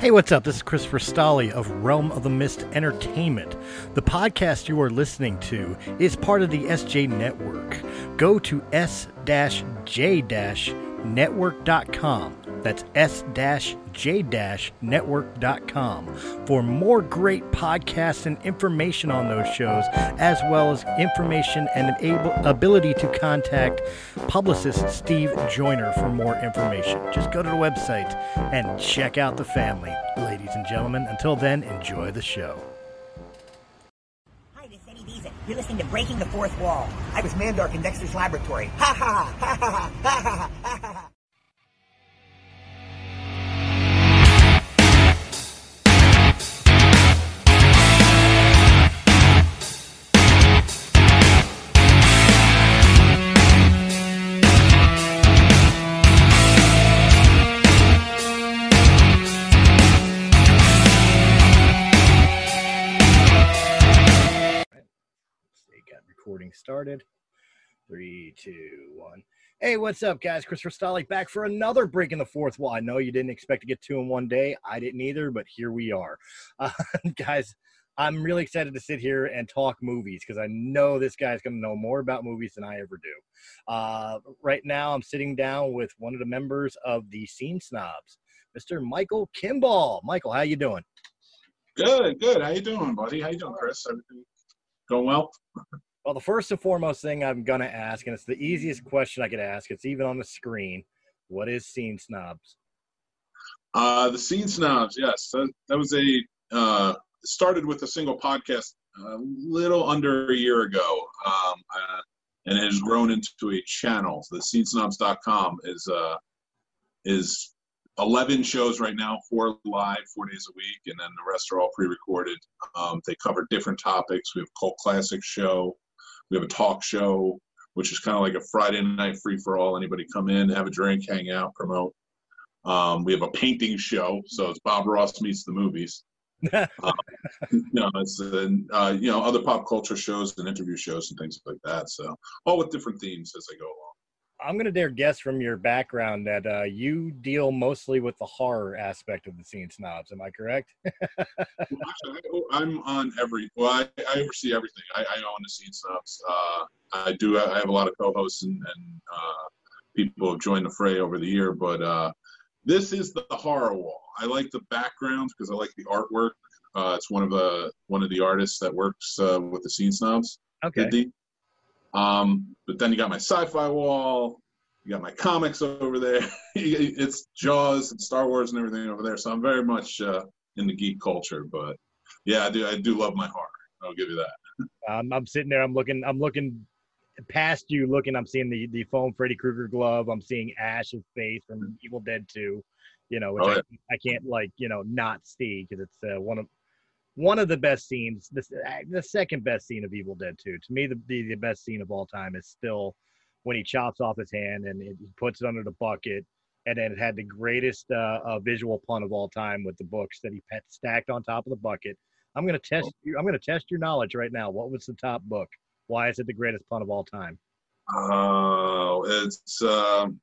Hey, what's up? This is Christopher Stolle of Realm of the Mist Entertainment. The podcast you are listening to is part of the SJ Network. Go to s-j-network.com. That's s-j-network.com for more great podcasts and information on those shows, as well as information and able, ability to contact publicist Steve Joyner for more information. Just go to the website and check out the family, ladies and gentlemen. Until then, enjoy the show. Hi, this is Eddie Deezen. You're listening to Breaking the Fourth Wall. I was Mandark in Dexter's Laboratory. Ha ha ha ha ha ha ha ha ha. Started. Three, two, one. Hey, what's up, guys? Christopher Stolle back for another break in the fourth wall. I know you didn't expect to get two in one day. I didn't either, but here we are. Uh, guys, I'm really excited to sit here and talk movies because I know this guy's going to know more about movies than I ever do. Uh, right now, I'm sitting down with one of the members of the Scene Snobs, Mr. Michael Kimball. Michael, how you doing? Good, good. How you doing, buddy? How you doing, Chris? Everything going well? Well, the first and foremost thing I'm going to ask, and it's the easiest question I could ask, it's even on the screen. What is Scene Snobs? Uh, the Scene Snobs, yes. That, that was a uh, started with a single podcast a little under a year ago, um, uh, and it has grown into a channel. The scenesnobs.com is uh, is 11 shows right now, four live, four days a week, and then the rest are all pre-recorded. Um, they cover different topics. We have cult classic show. We have a talk show, which is kind of like a Friday night free for all. Anybody come in, have a drink, hang out, promote. Um, we have a painting show, so it's Bob Ross meets the movies. um, you know, it's uh, you know other pop culture shows and interview shows and things like that. So all with different themes as they go along. I'm going to dare guess from your background that uh, you deal mostly with the horror aspect of the Scene Snobs. Am I correct? I'm on every. Well, I, I oversee everything. I, I own the scene snobs. Uh, I do. I have a lot of co-hosts and, and uh, people have joined the fray over the year. But uh, this is the horror wall. I like the backgrounds because I like the artwork. Uh, it's one of the one of the artists that works uh, with the scene snobs. okay. Did the- Um, but then you got my sci-fi wall. You got my comics over there. it's Jaws and Star Wars and everything over there. So I'm very much uh, in the geek culture. But yeah, I do. I do love my horror. I'll give you that. Um, I'm sitting there. I'm looking. I'm looking past you. Looking. I'm seeing the the foam Freddy Krueger glove. I'm seeing Ash's face from Evil Dead 2. You know, which Oh, I. I can't like you know not see because it's uh, one of one of the best scenes. This uh, the second best scene of Evil Dead 2. To me, the, the the best scene of all time is still when he chops off his hand and it, he puts it under the bucket. And then it had the greatest uh, uh, visual pun of all time with the books that he pet stacked on top of the bucket. I'm gonna test you. I'm gonna test your knowledge right now. What was the top book? Why is it the greatest pun of all time? Oh, it's. Um,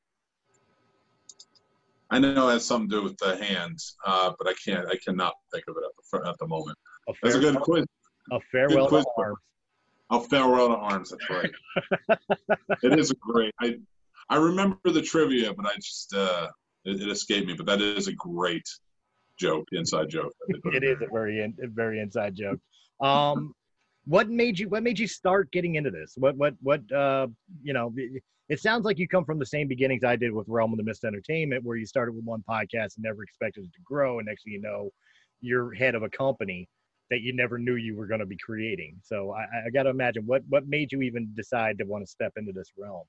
I know it has something to do with the hands, uh, but I can't. I cannot think of it at the at the moment. A That's a good quiz. a farewell quiz to arms. Oh, farewell to arms. That's right. it is a great. I I remember the trivia, but I just uh, it, it escaped me. But that is a great joke, inside joke. that they put in It is a very in, a very inside joke. Um, what made you What made you start getting into this? What What What uh, you know? It, sounds like you come from the same beginnings I did with Realm of the Mist Entertainment, where you started with one podcast and never expected it to grow, and next thing you know, you're head of a company that you never knew you were going to be creating. So I, I got to imagine what what made you even decide to want to step into this realm.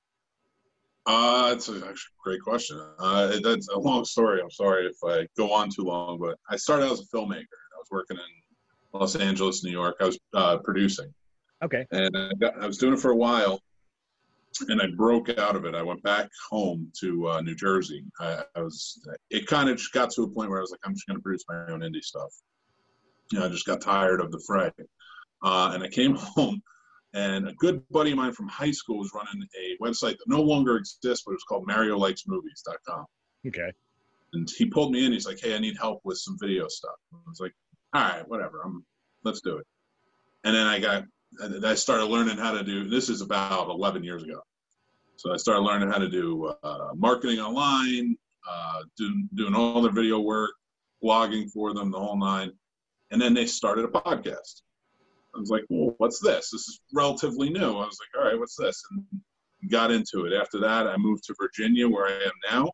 Uh, it's a, a great question. Uh, it- that's a long story. I'm sorry if I go on too long, but I started out as a filmmaker. I was working in Los Angeles, New York. I was uh, producing, Okay. and I, got, I was doing it for a while, and I broke out of it. I went back home to uh, New Jersey. I, I was. It kind of just got to a point where I was like, I'm just going to produce my own indie stuff. You know, I just got tired of the fray, uh, and I came home and a good buddy of mine from high school was running a website that no longer exists, but it was called MarioLikesMovies.com. Okay. and he pulled me in. He's like, "Hey, I need help with some video stuff." I was like, "All right, whatever. I'm let's do it." And then I got I started learning how to do. This is about 11 years ago. So I started learning how to do uh, marketing online, uh, doing doing all their video work, blogging for them, the whole nine. And then they started a podcast. I was like, well, what's this? This is relatively new. I was like, all right, what's this? And got into it. After that, I moved to Virginia, where I am now.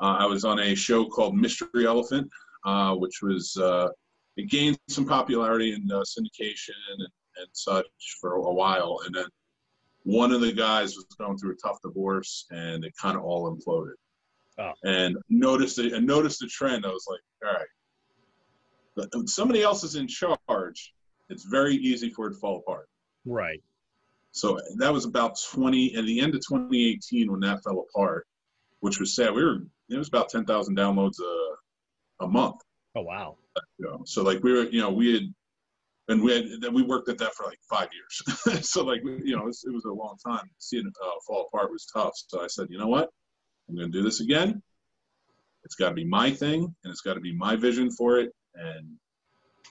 Uh, I was on a show called Mystery Elephant, uh, which was uh, it gained some popularity in uh, syndication and, and such for a while, and then one of the guys was going through a tough divorce, and it kind of all imploded. Oh. And noticed it, and noticed the trend. I was like, all right, somebody else is in charge. It's very easy for it to fall apart. Right. So that was about 20 at the end of 2018 when that fell apart, which was sad. We were it was about 10,000 downloads a a month. Oh wow. So like we were, you know, we had and we had we worked at that for like five years. so like you know, it was, it was, a long time. Seeing it uh, fall apart was tough. So I said, you know what, I'm going to do this again. It's got to be my thing, and it's got to be my vision for it, and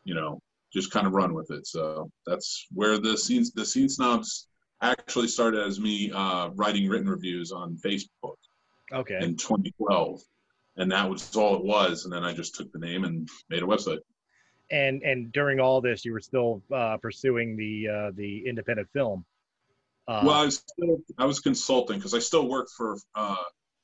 you know, just kind of run with it. So that's where the scenes the scene snobs actually started as me uh, writing written reviews on Facebook. Okay. In 2012, and that was all it was. And then I just took the name and made a website. And and during all this, you were still uh, pursuing the uh, the independent film. Uh, well, I was still I was consulting because I still worked for uh,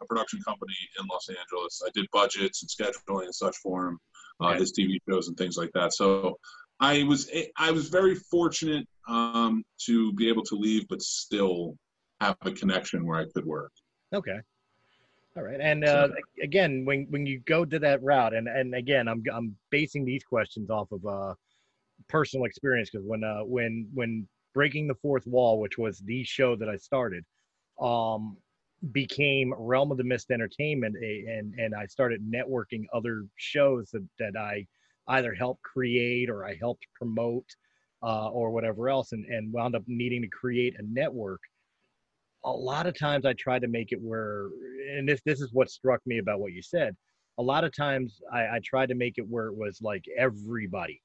a production company in Los Angeles. I did budgets and scheduling and such for him, uh, okay. his TV shows and things like that. So I was I was very fortunate um, to be able to leave, but still have a connection where I could work. Okay. All right. And uh, again, when when you go to that route, and and again, I'm I'm basing these questions off of uh, personal experience because when uh, when when breaking the fourth wall, which was the show that I started, um, became Realm of the Mist Entertainment, and and I started networking other shows that that I either helped create or I helped promote uh, or whatever else, and, and wound up needing to create a network. A lot of times I tried to make it where, and this this is what struck me about what you said. A lot of times I, I tried to make it where it was like everybody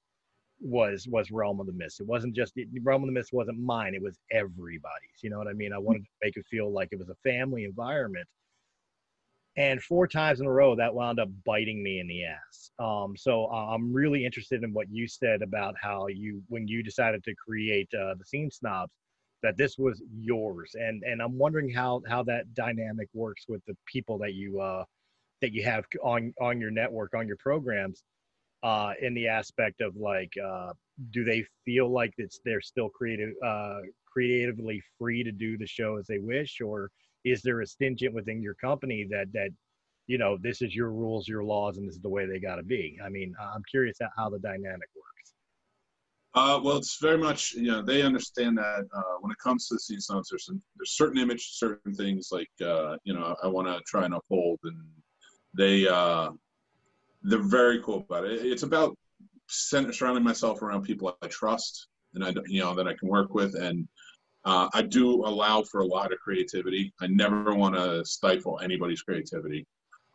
was was Realm of the Mist. It wasn't just Realm of the Mist wasn't mine. It was everybody's. You know what I mean? I wanted to make it feel like it was a family environment and four times in a row that wound up biting me in the ass um, so uh, i'm really interested in what you said about how you when you decided to create uh, the scene snobs that this was yours and and i'm wondering how how that dynamic works with the people that you uh that you have on on your network on your programs uh in the aspect of like uh do they feel like it's they're still creative uh creatively free to do the show as they wish or is there a stringent within your company that that you know this is your rules your laws and this is the way they got to be? I mean i'm curious how the dynamic works uh, well it's very much you know they understand that uh, when it comes to the scene snobs there's, there's certain image certain things like uh, you know i want to try and uphold and they uh, they're very cool about it it's about surrounding myself around people i trust and i you know that i can work with and uh, I do allow for a lot of creativity. I never want to stifle anybody's creativity.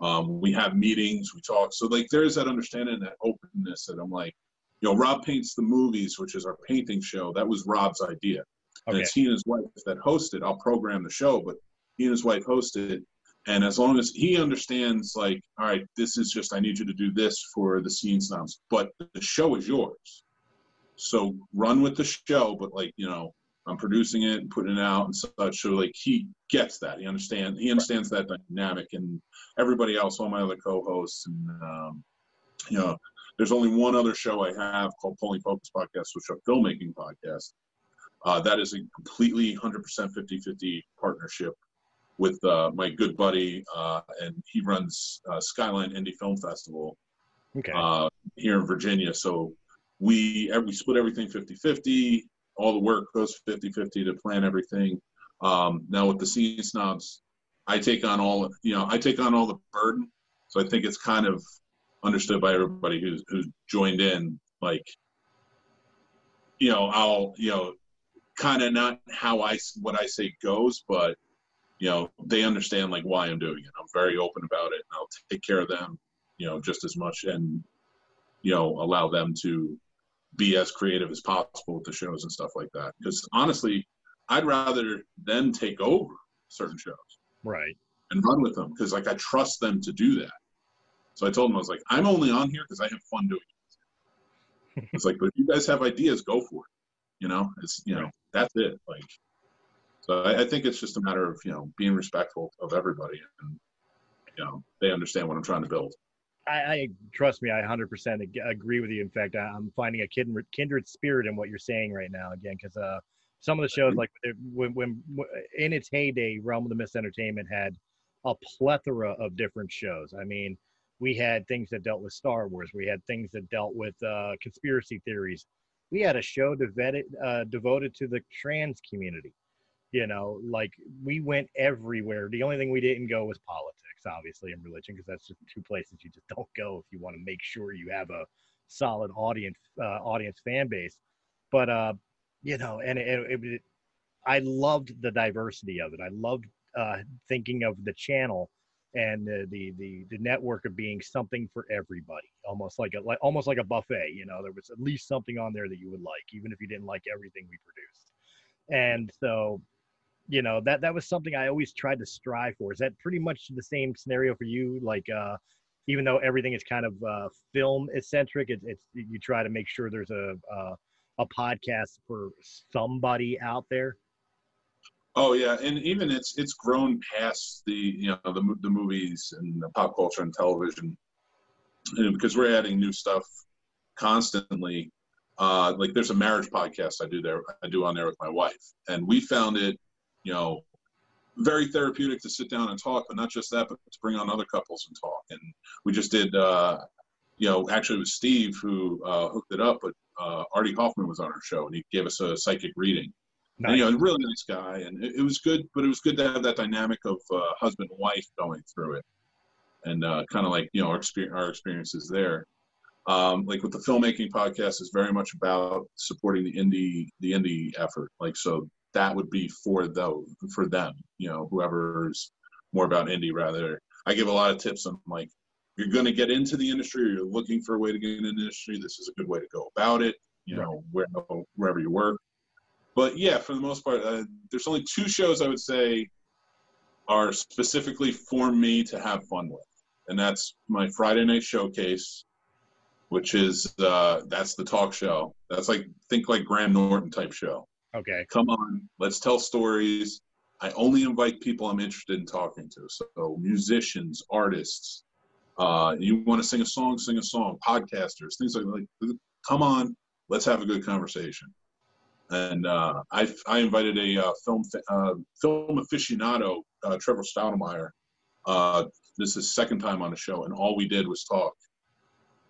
Um, we have meetings, we talk. So like there's that understanding, that openness that I'm like, you know, Rob paints the movies, which is our painting show. That was Rob's idea, okay. and it's he and his wife that host it. I'll program the show, but he and his wife host it. And as long as he understands, like, all right, this is just I need you to do this for the scene snobs, but the show is yours. So run with the show, but like you know, I'm producing it and putting it out and such. So like he gets that. He understands. He understands that dynamic, and everybody else, all my other co-hosts, and um, you know, there's only one other show I have called Pulling Focus Podcast, which is a filmmaking podcast. Uh, that is a completely 100% 50-50 partnership with uh, my good buddy, uh, and he runs uh, Skyline Indie Film Festival okay. Uh, here in Virginia. So we we split everything 50-50 all the work goes 50-50 to plan everything. Um, now with the scene snobs, I take on all you know I take on all the burden. So I think it's kind of understood by everybody who's who's joined in. Like, you know, I'll you know, kind of not how I what I say goes, but you know, they understand like why I'm doing it. I'm very open about it. And I'll take care of them, you know, just as much and, you know, allow them to be as creative as possible with the shows and stuff like that. Because honestly, I'd rather them take over certain shows. Right. And run with them because like I trust them to do that. So I told him, I was like, I'm only on here because I have fun doing it. it's like, but if you guys have ideas, go for it. You know, it's you know, that's it. Like so I, I, think it's just a matter of you know being respectful of everybody, and you know they understand what I'm trying to build. I, I trust me, I 100% agree with you. In fact, I'm finding a kindred, kindred spirit in what you're saying right now. Again, because uh, some of the shows, like when, when in its heyday, Realm of the Mist Entertainment had a plethora of different shows. I mean, we had things that dealt with Star Wars. We had things that dealt with uh, conspiracy theories. We had a show devoted uh, devoted to the trans community you know like we went everywhere the only thing we didn't go was politics obviously and religion because that's just two places you just don't go if you want to make sure you have a solid audience uh, audience fan base but uh you know and it, it, it, i loved the diversity of it i loved uh thinking of the channel and the, the the the network of being something for everybody almost like a like almost like a buffet you know there was at least something on there that you would like even if you didn't like everything we produced and so you know that that was something I always tried to strive for. Is that pretty much the same scenario for you? Like, uh, even though everything is kind of uh, film eccentric, it, it's you try to make sure there's a, a a podcast for somebody out there. Oh yeah, and even it's it's grown past the you know the the movies and the pop culture and television, and because we're adding new stuff constantly. Uh, like there's a marriage podcast I do there I do on there with my wife, and we found it you know, very therapeutic to sit down and talk, but not just that, but to bring on other couples and talk. And we just did, uh, you know, actually it was Steve who uh, hooked it up, but uh, Artie Hoffman was on our show and he gave us a psychic reading. Nice. And, you know, a really nice guy, and it, it, was good, but it was good to have that dynamic of uh, husband and wife going through it, and uh, kind of like you know our experience, our experiences there. Um, like with the filmmaking podcast is very much about supporting the indie the indie effort. Like so, that would be for those for them you know whoever's more about indie rather i give a lot of tips on like you're going to get into the industry or you're looking for a way to get into the industry this is a good way to go about it you know where, wherever you work but yeah for the most part uh, there's only two shows i would say are specifically for me to have fun with and that's my friday night showcase which is uh, that's the talk show that's like think like graham norton type show Okay. Come on, let's tell stories. I only invite people I'm interested in talking to. So musicians, artists. Uh, you want to sing a song, sing a song. Podcasters, things like like. Come on, let's have a good conversation. And uh, I I invited a uh, film uh, film aficionado, uh, Trevor Stoudemire. Uh, this is second time on the show, and all we did was talk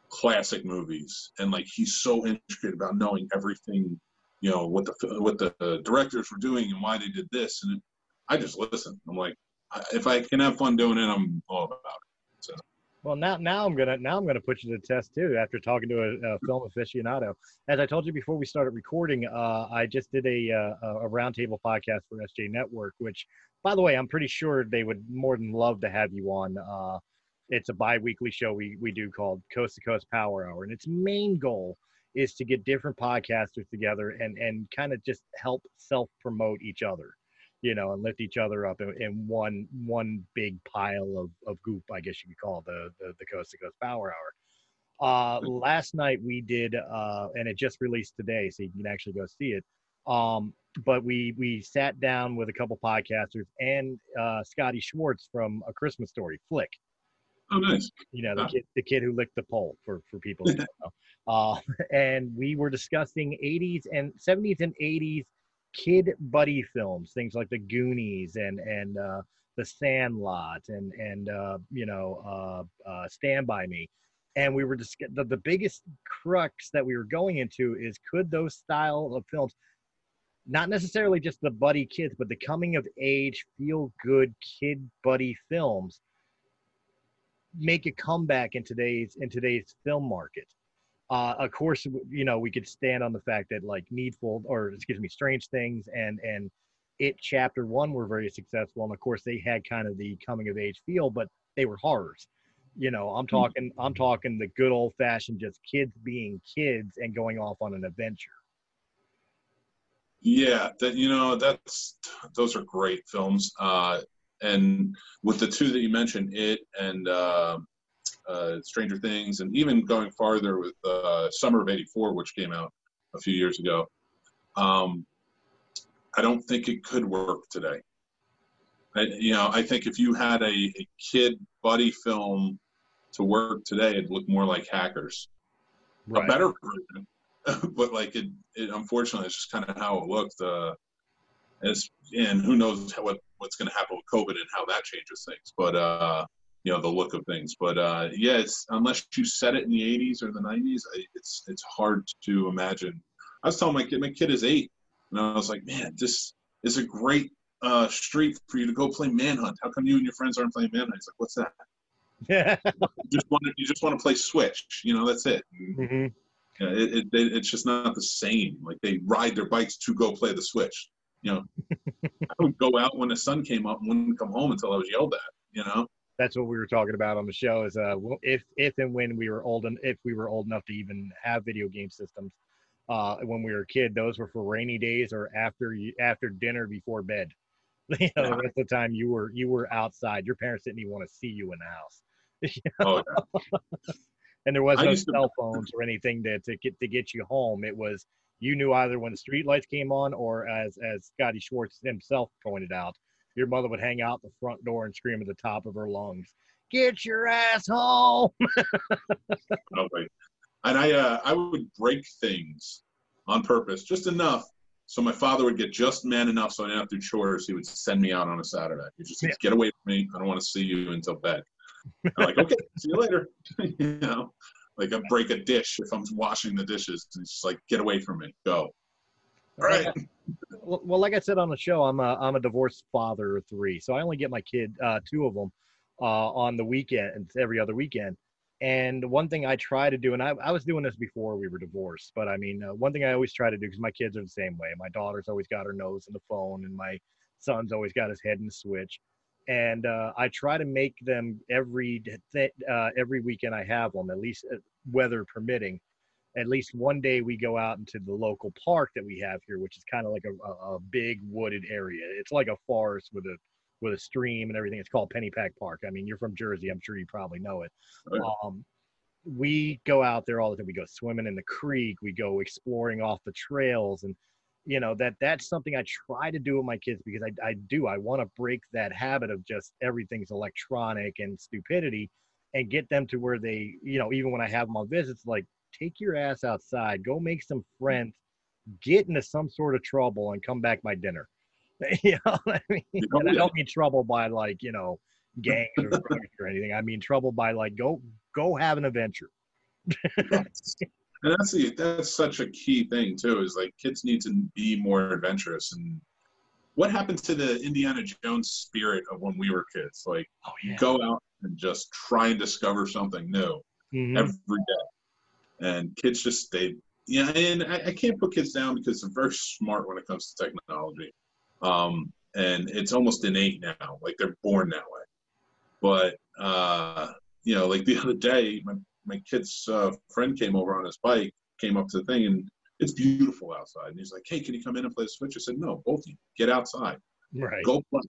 classic movies. And like he's so intricate about knowing everything you know what the what the directors were doing and why they did this and i just listen i'm like if i can have fun doing it i'm all about it so. Well now now i'm gonna now i'm gonna put you to the test too after talking to a, a film aficionado. As i told you before we started recording uh, i just did a uh, a roundtable podcast for sj network which by the way i'm pretty sure they would more than love to have you on. Uh, it's a bi-weekly show we, we do called coast to coast power hour and its main goal is to get different podcasters together and and kind of just help self promote each other you know and lift each other up in, in, one one big pile of, of goop i guess you could call the, the the coast to coast power hour uh last night we did uh and it just released today so you can actually go see it um but we we sat down with a couple podcasters and uh scotty schwartz from a christmas story flick Oh, nice. You know, the kid, the kid who licked the pole for for people. uh, and we were discussing 80s and 70s and 80s kid buddy films, things like The Goonies and and uh, The Sandlot and and uh, you know uh, uh, Stand by Me. And we were just the, the biggest crux that we were going into is could those style of films not necessarily just the buddy kids, but the coming of age, feel good kid buddy films make a comeback in today's in today's film market. Uh, of course, you know we could stand on the fact that like Needful or excuse me, Strange Things and and It Chapter One were very successful, and of course they had kind of the coming of age feel, but they were horrors. You know, I'm talking, I'm talking the good old fashioned just kids being kids and going off on an adventure. Yeah, that you know that's those are great films. Uh, and with the two that you mentioned, it and uh, uh, Stranger Things, and even going farther with uh, Summer of '84, which came out a few years ago. Um, I don't think it could work today. I, you know, I think if you had a, a kid buddy film to work today, it'd look more like Hackers, Right. a better version. but like it, it unfortunately, it's just kind of how it looked. Uh, it's, and who knows what what's going to happen with COVID and how that changes things. But uh, you know, the look of things. But uh, yeah, it's unless you set it in the '80s or the '90s, it's it's hard to imagine. I was telling my kid, my kid is eight, and I was like, man, this is a great uh, street for you to go play Manhunt. How come you and your friends aren't playing Manhunt? He's like, what's that? You just want to you just want to play Switch. You know, that's it. hmm Yeah, it, it, it, it's just not the same. Like they ride their bikes to go play the Switch. You know, I would go out when the sun came up and wouldn't come home until I was yelled at. You know, That's what we were talking about on the show. Is uh, if if and when we were old and if we were old enough to even have video game systems, uh, when we were a kid, those were for rainy days or after you, after dinner before bed. you know, the rest of the time you were you were outside. Your parents didn't even want to see you in the house. oh, and there was no cell phones or anything to, to get to get you home. It was you knew either when the street lights came on or as as Scotty Schwartz himself pointed out, your mother would hang out the front door and scream at the top of her lungs, "Get your ass home!" Oh, wait. And I, uh, I would break things on purpose, just enough, so my father would get just man enough, so I didn't have to do chores. He would send me out on a Saturday. He just Yeah. "Get away from me! I don't want to see you until bed." I'm like, "Okay, see you later." you know, like I break a dish if I'm washing the dishes. It's just like, "Get away from me! Go!" All right. Well, like I said on the show, I'm a I'm a divorced father of three, so I only get my kid, uh, two of them, uh, on the weekend, every other weekend. And one thing I try to do, and I, I was doing this before we were divorced, but I mean, uh, one thing I always try to do because my kids are the same way. My daughter's always got her nose in the phone, and my son's always got his head in the switch. And uh, I try to make them every th- uh, every weekend I have them, at least uh, weather permitting, at least one day we go out into the local park that we have here, which is kind of like a, a, big wooded area. It's like a forest with a with a stream and everything. It's called Pennypack Park. I mean, you're from Jersey, I'm sure you probably know it. Um, we go out there all the time. We go swimming in the creek. We go exploring off the trails, and you know that that's something I try to do with my kids because I I do I want to break that habit of just everything's electronic and stupidity, and get them to where they you know even when I have them on visits like take your ass outside, go make some friends, get into some sort of trouble, and come back by dinner. you know I mean? And I don't mean trouble by like you know gangs or or anything. I mean trouble by like go go have an adventure. And that's the that's such a key thing too. Is like kids need to be more adventurous. And what happened to the Indiana Jones spirit of when we were kids? Like Oh go out and just try and discover something new Mhm. every day. And kids just they yeah, and I, I can't put kids down because they're very smart when it comes to technology. Um, and it's almost innate now, like they're born that way. But uh, you know, like the other day, my my kid's uh, friend came over on his bike, came up to the thing, and it's beautiful outside. And he's like, "Hey, can you come in and play the Switch?" I said, "No, both of you get outside, Right. go play.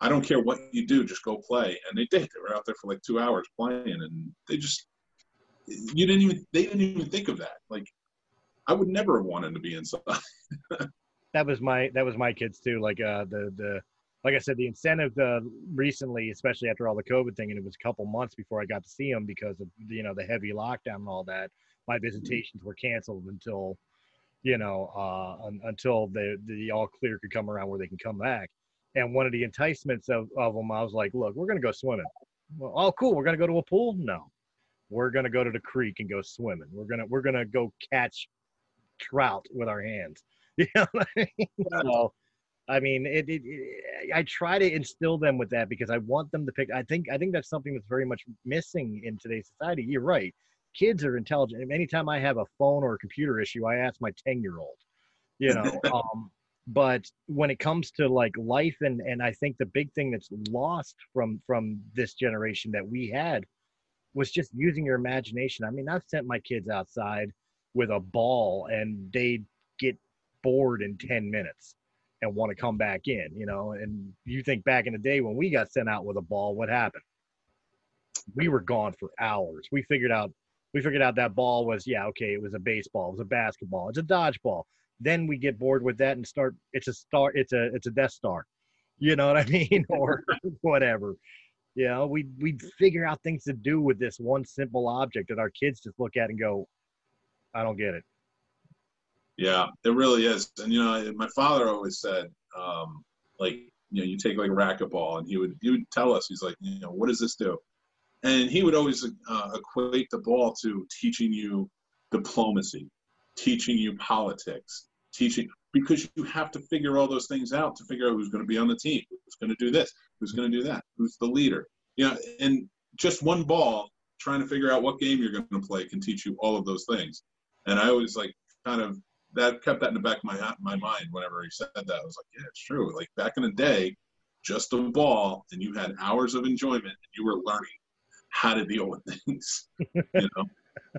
I don't care what you do, just go play." And they did. They were out there for like two hours playing, and they just you didn't even they didn't even think of that. Like I would never have wanted to be inside. that was my that was my kids too. Like uh the the like I said, the incentive uh, recently, especially after all the COVID thing, and it was a couple months before I got to see them because of you know the heavy lockdown and all that. My visitations were canceled until you know uh, un, until the the all clear could come around where they can come back. And one of the enticements of, of them, I was like, look, we're gonna go swimming. Well, oh, cool. We're gonna go to a pool? No, we're gonna go to the creek and go swimming. We're gonna we're gonna go catch trout with our hands. You know what I mean? So, I mean, it, it, it, I try to instill them with that because I want them to pick. I think I think that's something that's very much missing in today's society. You're right. Kids are intelligent. Anytime I have a phone or a computer issue, I ask my ten year old. You know, um, but when it comes to like life and and i think the big thing that's lost from from this generation that we had was just using your imagination. I mean i've sent my kids outside with a ball and they get bored in 10 minutes and want to come back in you know? And you think back in the day when we got sent out with a ball what happened? We were gone for hours. We figured out we figured out that ball was yeah okay it was a baseball it was a basketball it's a dodgeball. Then we get bored with that and start it's a star it's a it's a death star you know what i mean? Or whatever you know we we figure out things to do with this one simple object that our kids just look at and go i don't get it. Yeah it really is. And you know my father always said um like you know you take like a racquetball and he would he would tell us he's like you know what does this do? And he would always uh, equate the ball to teaching you diplomacy teaching you politics teaching because you have to figure all those things out to figure out who's going to be on the team, who's going to do this, who's going to do that, who's the leader. You know, and just one ball trying to figure out what game you're going to play can teach you all of those things. And I always like kind of that kept that in the back of my my mind whenever he said that. I was like, yeah, it's true. Like back in the day, just a ball, and you had hours of enjoyment, and you were learning how to deal with things. you know,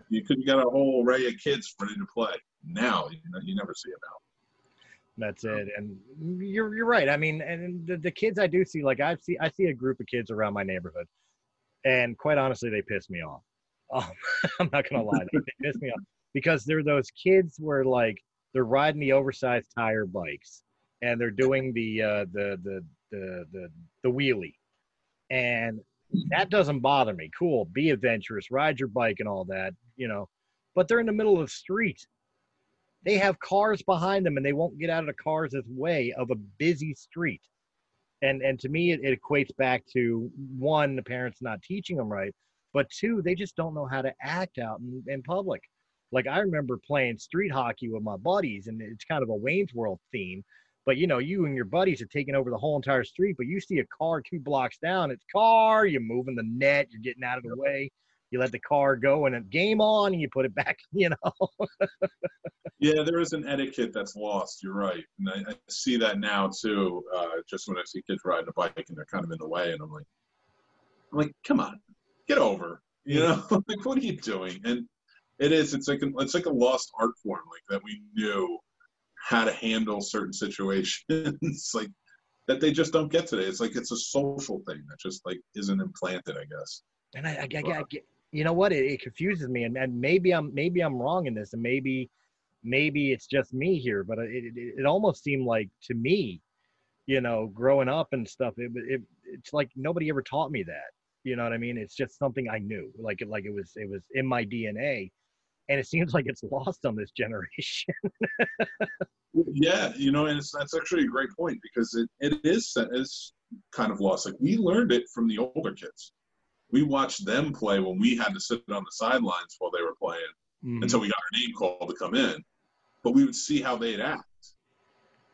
you could get a whole array of kids ready to play now you, know, you never see it now that's it and you're you're right i mean and the, the kids i do see like i see i see a group of kids around my neighborhood and quite honestly they piss me off. Um, i'm not gonna lie they, they piss me off because they're those kids where like they're riding the oversized tire bikes and they're doing the uh the the the the, the wheelie and that doesn't bother me. Cool be adventurous ride your bike and all that you know but they're in the middle of the street they have cars behind them and they won't get out of the cars' way of a busy street. And and to me, it, it equates back to one, the parents not teaching them right, but two, they just don't know how to act out in, in public. Like I remember playing street hockey with my buddies, and it's kind of a Wayne's World theme. But you know, you and your buddies are taking over the whole entire street, but you see a car two blocks down, it's car, you're moving the net, you're getting out of the way you let the car go and a game on and you put it back you know? Yeah there is an etiquette that's lost you're right. And i, I see that now too uh, just when i see kids riding a bike and they're kind of in the way and i'm like i'm like come on get over you know? Like what are you doing? And it is it's like a, it's like a lost art form like that we knew how to handle certain situations like that they just don't get today. It's like it's a social thing that just like isn't implanted i guess. And I, I, I, I, you know what? It, it confuses me, and, and maybe I'm maybe I'm wrong in this, and maybe maybe it's just me here, but it, it, it almost seemed like to me, you know, growing up and stuff, it, it it's like nobody ever taught me that. You know what I mean? It's just something I knew, like it like it was it was in my DNA, and it seems like it's lost on this generation. yeah, you know, and it's, that's actually a great point because it, it is it's kind of lost. Like we learned it from the older kids we watched them play when we had to sit on the sidelines while they were playing mm-hmm. until we got our name called to come in. But we would see how they'd act.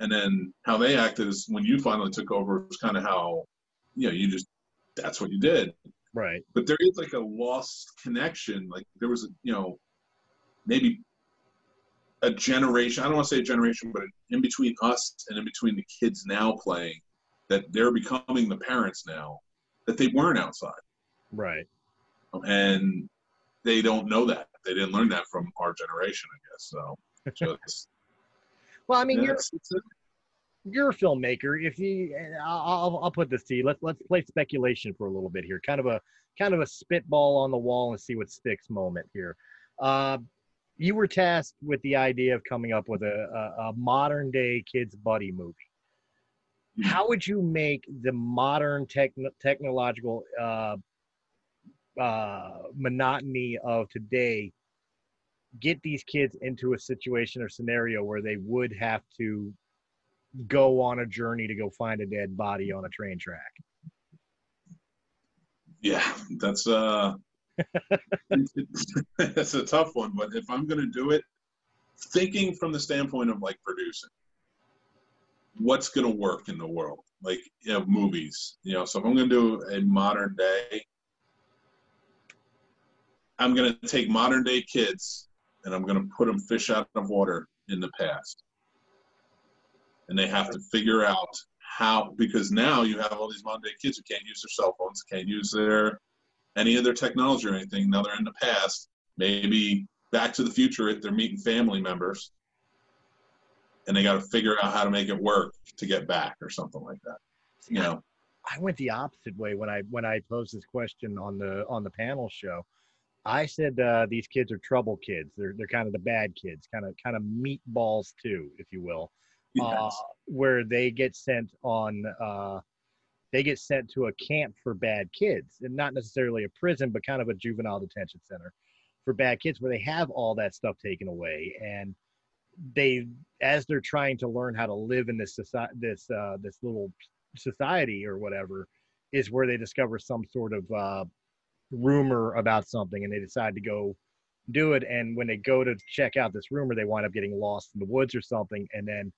And then how they acted is when you finally took over was kind of how, you know, you just, that's what you did. Right. But there is like a lost connection. Like there was, a, you know, maybe a generation, I don't want to say a generation, but in between us and in between the kids now playing, that they're becoming the parents now, that they weren't outside. Right. And they don't know that. They didn't learn that from our generation, I guess. So just Well, I mean, you're, you're a filmmaker. If you, I'll, I'll put this to you. Let's let's play speculation for a little bit here. Kind of a kind of a spitball on the wall and see what sticks moment here. Uh, you were tasked with the idea of coming up with a, a, a modern day kids buddy movie. Hmm. How would you make the modern tech, technological uh, uh, monotony of today get these kids into a situation or scenario where they would have to go on a journey to go find a dead body on a train track. Yeah that's uh that's a tough one but if i'm going to do it thinking from the standpoint of like producing what's going to work in the world? Like you know, movies you know so if i'm going to do a modern day I'm going to take modern day kids and I'm going to put them fish out of water in the past. and they have to figure out how because now you have all these modern day kids who can't use their cell phones, can't use their any of their technology or anything. Now they're in the past. Maybe Back to the Future, if they're meeting family members, and they got to figure out how to make it work to get back or something like that. You know, I went the opposite way when I when I posed this question on the on the panel show. I said uh, these kids are trouble kids. They're they're kind of the bad kids, kind of kind of meatballs too, if you will, yes. uh, where they get sent on. Uh, they get sent to a camp for bad kids, and not necessarily a prison, but kind of a juvenile detention center for bad kids, where they have all that stuff taken away, and they, as they're trying to learn how to live in this society, this uh, this little society or whatever, is where they discover some sort of uh, rumor about something and they decide to go do it. And when they go to check out this rumor they wind up getting lost in the woods or something. And then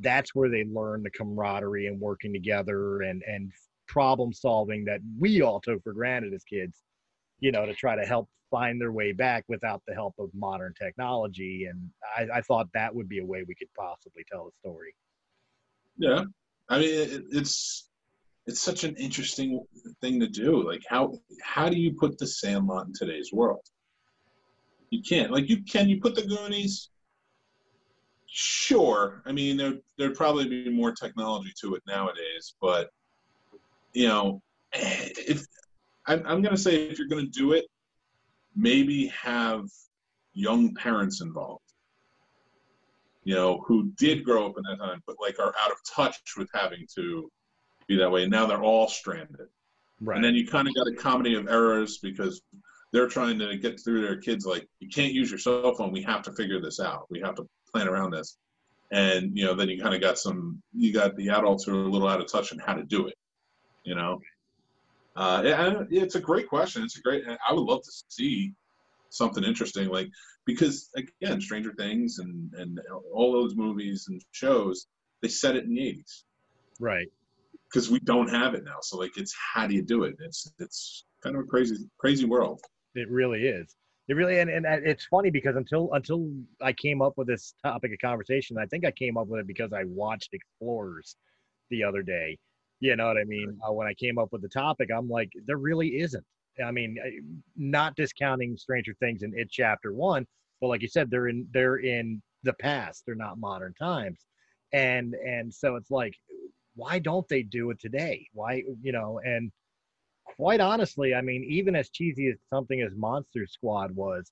that's where they learn the camaraderie and working together and and problem solving that we all took for granted as kids you know to try to help find their way back without the help of modern technology. And i, I thought that would be a way we could possibly tell the story. Yeah. I mean it, it's it's such an interesting thing to do. Like how how do you put the Sandlot in today's world? You can't. Like you can you put the Goonies? Sure. I mean there there'd probably be more technology to it nowadays, but you know, if I'm, I'm gonna say if you're gonna do it, maybe have young parents involved. You know, who did grow up in that time, but like are out of touch with having to be that way. Now they're all stranded. right And then you kind of got a comedy of errors because they're trying to get through their kids like, you can't use your cell phone. We have to figure this out. We have to plan around this. And, you know, then you kind of got some, you got the adults who are a little out of touch on how to do it, you know? Uh, it's a great question. It's a great, I would love to see something interesting like, because again, Stranger Things and, and all those movies and shows, they set it in the 80s right because we don't have it now. So like, it's how do you do it? It's it's kind of a crazy crazy world. It really is. It really and, and it's funny because until until I came up with this topic of conversation, I think I came up with it because I watched Explorers the other day. You know what I mean? Uh, when I came up with the topic, I'm like, there really isn't. I mean, not discounting Stranger Things in it chapter one, but like you said, they're in they're in the past. They're not modern times, and and so it's like, why don't they do it today? Why you know and quite honestly, I mean, even as cheesy as something as Monster Squad was,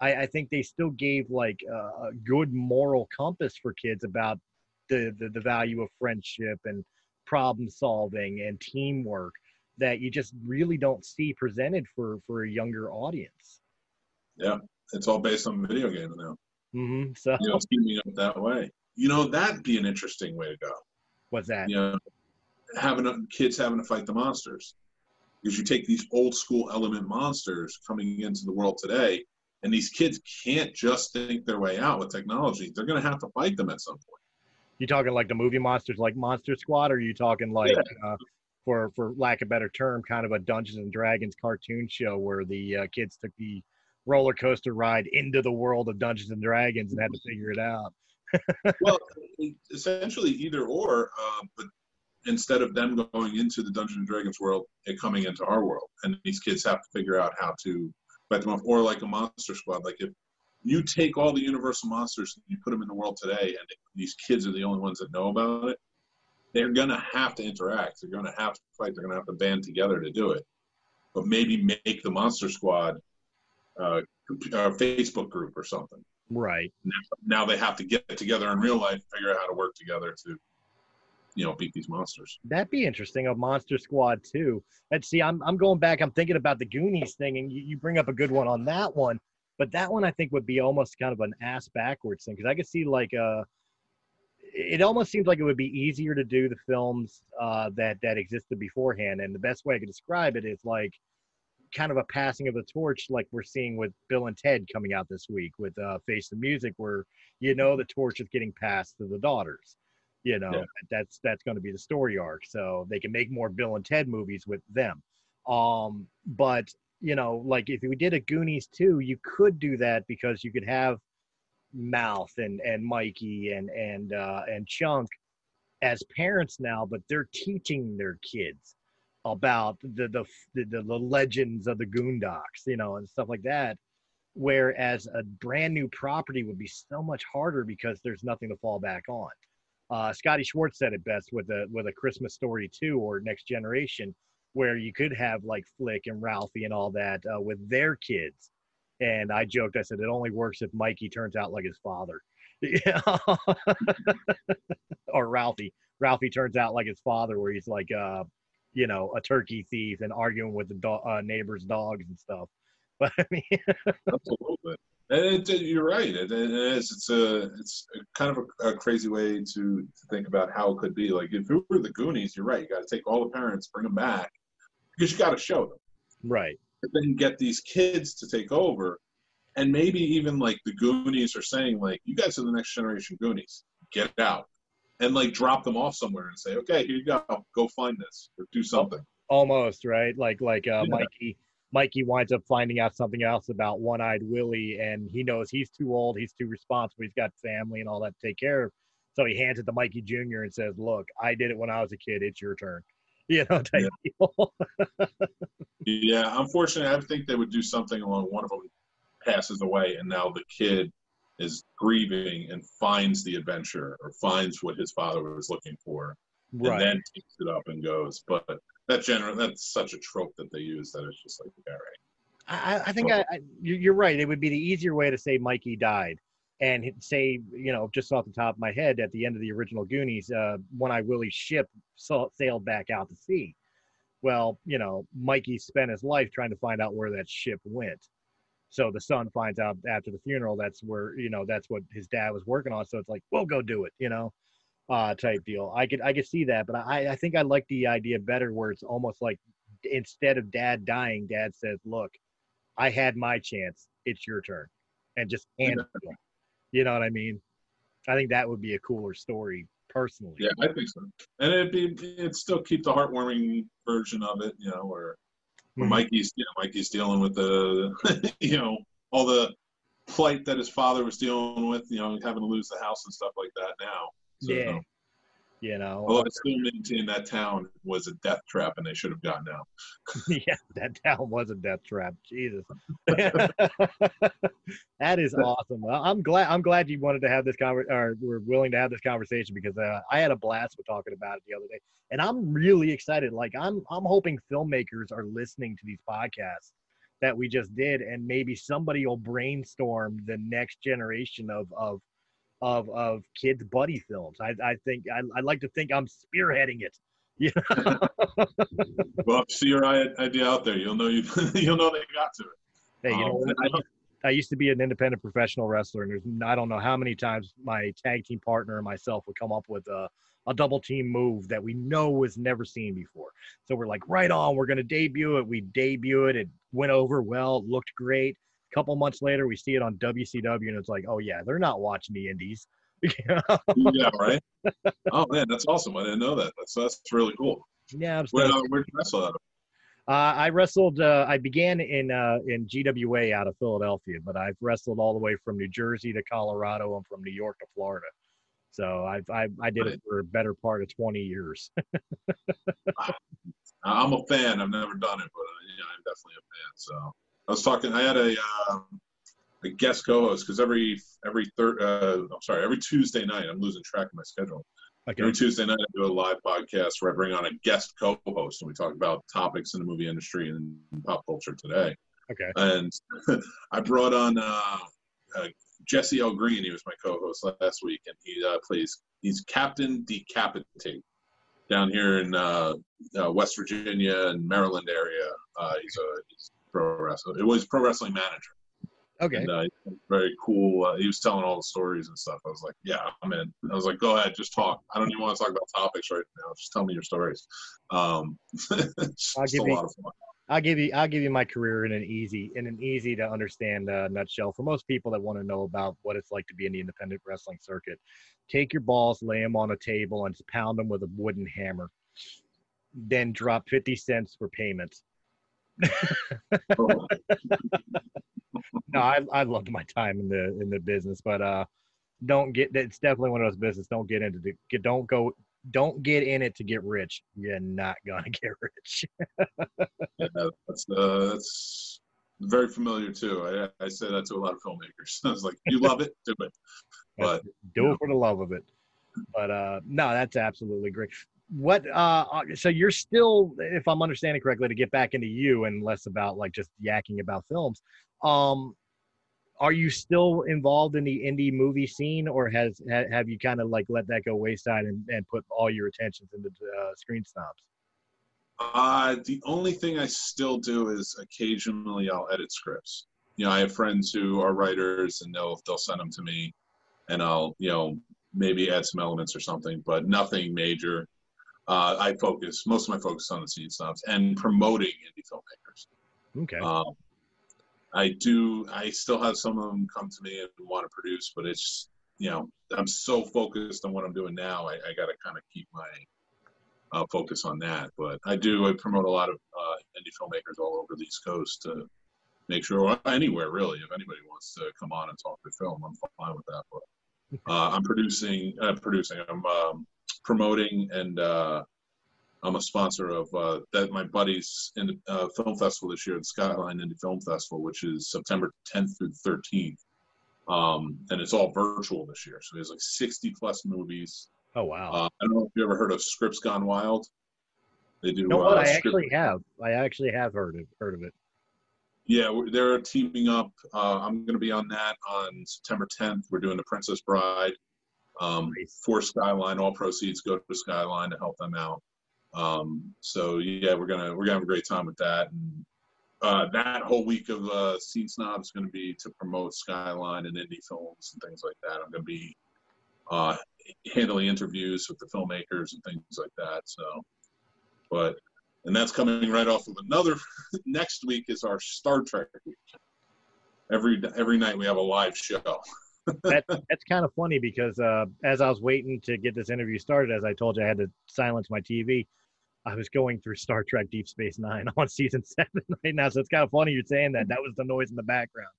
I, I think they still gave like a, a good moral compass for kids about the, the the value of friendship and problem solving and teamwork that you just really don't see presented for for a younger audience. Yeah, it's all based on video games now. Mm-hmm. So You know, it's keeping up that way. You know, that'd be an interesting way to go. What's that? You know, having a, kids having to fight the monsters because you take these old school element monsters coming into the world today, and these kids can't just think their way out with technology. They're going to have to fight them at some point. You talking like the movie monsters, like Monster Squad, or are you talking like, uh, for for lack of a better term, kind of a Dungeons and Dragons cartoon show where the uh, kids took the roller coaster ride into the world of Dungeons and Dragons and had to figure it out? Well, essentially either or, uh, but instead of them going into the Dungeons and Dragons world, it coming into our world, and these kids have to figure out how to fight them off, or like a Monster Squad. Like if you take all the Universal monsters and you put them in the world today, and these kids are the only ones that know about it, they're gonna have to interact. They're gonna have to fight. They're gonna have to band together to do it. But maybe make the Monster Squad uh, a Facebook group or something Right. now they have to get together in real life, figure out how to work together to, you know, beat these monsters. That'd be interesting. A Monster Squad too. Let's see. I'm I'm going back. I'm thinking about the Goonies thing, and you, you bring up a good one on that one. But that one I think would be almost kind of an ass backwards thing because I could see like uh it almost seems like it would be easier to do the films uh, that that existed beforehand, and the best way I could describe it is like kind of a passing of the torch, like we're seeing with Bill and Ted coming out this week with uh, Face the Music, where you know the torch is getting passed to the daughters. You know Yeah. that's that's going to be the story arc, so they can make more Bill and Ted movies with them. Um, but you know, like if we did a Goonies too, you could do that because you could have Mouth and and Mikey and and uh, and Chunk as parents now, but they're teaching their kids about the the the, the, legends of the Goondocks, you know, and stuff like that. Whereas a brand new property would be so much harder because there's nothing to fall back on. Uh, Scotty Schwartz said it best with a with a Christmas Story two or Next Generation, where you could have like Flick and Ralphie and all that uh, with their kids. And I joked, I said it only works if Mikey turns out like his father, or Ralphie. Ralphie turns out like his father, where he's like, uh, you know, a turkey thief and arguing with the do- uh, neighbors' dogs and stuff. But I mean, Absolutely. And it, you're right. It, it is. It's a. It's a kind of a, a crazy way to, to think about how it could be. Like if it were the Goonies, you're right. You got to take all the parents, bring them back, because you got to show them. right? But then get these kids to take over, and maybe even like the Goonies are saying, like, you guys are the next generation Goonies. Get out, and like drop them off somewhere and say, okay, here you go. Go find this or do something. Almost right. Like like uh, Yeah. Mikey. Mikey winds up finding out something else about One-Eyed Willie, and he knows he's too old, he's too responsible, he's got family and all that to take care of. So he hands it to Mikey Jr. and says, "Look, I did it when I was a kid. It's your turn." You know, type deal. Yeah, unfortunately, I think they would do something along one of them passes away, and now the kid is grieving and finds the adventure or finds what his father was looking for, and then takes it up and goes. But that general that's such a trope that they use that it's just like, all right, I, I think I, I, you- you're right. It would be the easier way to say Mikey died, and say you know just off the top of my head at the end of the original Goonies, uh, One-Eyed Willie's ship sa- sailed back out to sea. Well, you know, Mikey spent his life trying to find out where that ship went. So the son finds out after the funeral that's where you know that's what his dad was working on. So it's like, we'll go do it, you know, uh, type deal. I could I could see that, but I I think I like the idea better where it's almost like instead of dad dying, dad says, "Look, I had my chance. It's your turn," and just hand him. You know what I mean? I think that would be a cooler story, personally. yeah, I think so. And it'd be it'd still keep the heartwarming version of it, you know, where, Mhm. Mikey's you know Mikey's dealing with the you know all the plight that his father was dealing with, you know, having to lose the house and stuff like that now. So, Yeah. You know, Although I still maintain that town was a death trap and they should have gotten out. yeah, that town was a death trap. Jesus, that is awesome. I'm glad. I'm glad you wanted to have this conversation, or were willing to have this conversation because uh, I had a blast with talking about it the other day, and I'm really excited. Like I'm, I'm hoping filmmakers are listening to these podcasts that we just did, and maybe somebody will brainstorm the next generation of of of of kids buddy films. I I think I I like to think I'm spearheading it. Yeah. Well, see your idea out there, you'll know you you'll know they got to it. Hey, you know, Um? I, used- I used to be an independent professional wrestler, and there's I don't know how many times my tag team partner and myself would come up with a, a double team move that we know was never seen before. So we're like, right on, we're gonna debut it. We debut it. It went over well, looked great. A couple months later, we see it on WCW, and it's like, oh yeah, they're not watching the indies. yeah, right. Oh man, that's awesome. I didn't know that. That's that's really cool. yeah, Where uh, where'd you wrestle out of? Uh, I wrestled. Uh, I began in uh, in GWA out of Philadelphia, but I've wrestled all the way from New Jersey to Colorado and from New York to Florida. So I've, I I did it for a better part of 20 years. I'm a fan. I've never done it, but uh, yeah, I'm definitely a fan. So I was talking. I had a um, a guest co-host because every every third. Uh, I'm sorry, every Tuesday night. I'm losing track of my schedule. Okay. Every Tuesday night, I do a live podcast where I bring on a guest co-host and we talk about topics in the movie industry and pop culture today. Okay. And I brought on uh, uh, Jesse L. Green. He was my co-host last week, and he uh, plays. He's Captain Decapitate down here in uh, uh, West Virginia and Maryland area. Uh, he's a he's a pro wrestler. It was pro wrestling manager. Okay. And, uh, very cool. Uh, he was telling all the stories and stuff. I was like, yeah, I'm in. I was like, go ahead, just talk. I don't even want to talk about topics right now. Just tell me your stories. Um, I'll give a you- lot of fun. I'll give you I'll give you my career in an easy in an easy to understand uh, nutshell for most people that want to know about what it's like to be in the independent wrestling circuit. Take your balls, lay them on a table, and pound them with a wooden hammer. Then drop fifty cents for payment. Oh, no, I I loved my time in the in the business, but uh, don't get it's definitely one of those business. Don't get into the get don't go don't get in it to get rich. You're not gonna get rich. yeah, that's uh, that's very familiar too. I, I say that to a lot of filmmakers. I was like, you love it, do it. But do it for the love of it. But uh, no, that's absolutely great. What uh, uh, so you're still, if I'm understanding correctly, to get back into you and less about like just yakking about films. Um, are you still involved in the indie movie scene, or has ha, have you kind of like let that go wayside and, and put all your attentions into uh, screen snobs? Uh, the only thing I still do is occasionally I'll edit scripts. You know, I have friends who are writers, and they'll they'll send them to me, and I'll you know maybe add some elements or something, but nothing major. Uh, I focus most of my focus on the scene snobs and promoting indie filmmakers. Okay. Um, I do. I still have some of them come to me and want to produce, but it's you know I'm so focused on what I'm doing now. I, I got to kind of keep my uh, focus on that. But I do. I promote a lot of uh, indie filmmakers all over the East Coast to make sure or anywhere really. If anybody wants to come on and talk to film, I'm fine with that. But uh, I'm producing. Uh, producing. I'm um, promoting and uh, I'm a sponsor of uh, that my buddies in the uh, film festival this year, the Skyline Indie Film Festival, which is September 10th through 13th, um, and it's all virtual this year. So there's like 60 plus movies. Oh wow! Uh, I don't know if you ever heard of Scripts Gone Wild. They do. You know what? uh, I script- actually have. I actually have heard of heard of it. Yeah, they're teaming up. Uh, I'm going to be on that on September 10th. We're doing The Princess Bride um, for Skyline. All proceeds go to Skyline to help them out. Um, so yeah, we're gonna we're gonna have a great time with that. And, uh, that whole week of uh, Scene Snob is going to be to promote Skyline and indie films and things like that. I'm going to be uh, handling interviews with the filmmakers and things like that. So, but and that's coming right off of another. next week is our Star Trek week. Every every night we have a live show. that that's kind of funny because uh, as I was waiting to get this interview started, as I told you, I had to silence my TV. I was going through Star Trek Deep Space Nine on season seven right now, so it's kind of funny you're saying that. That was the noise in the background.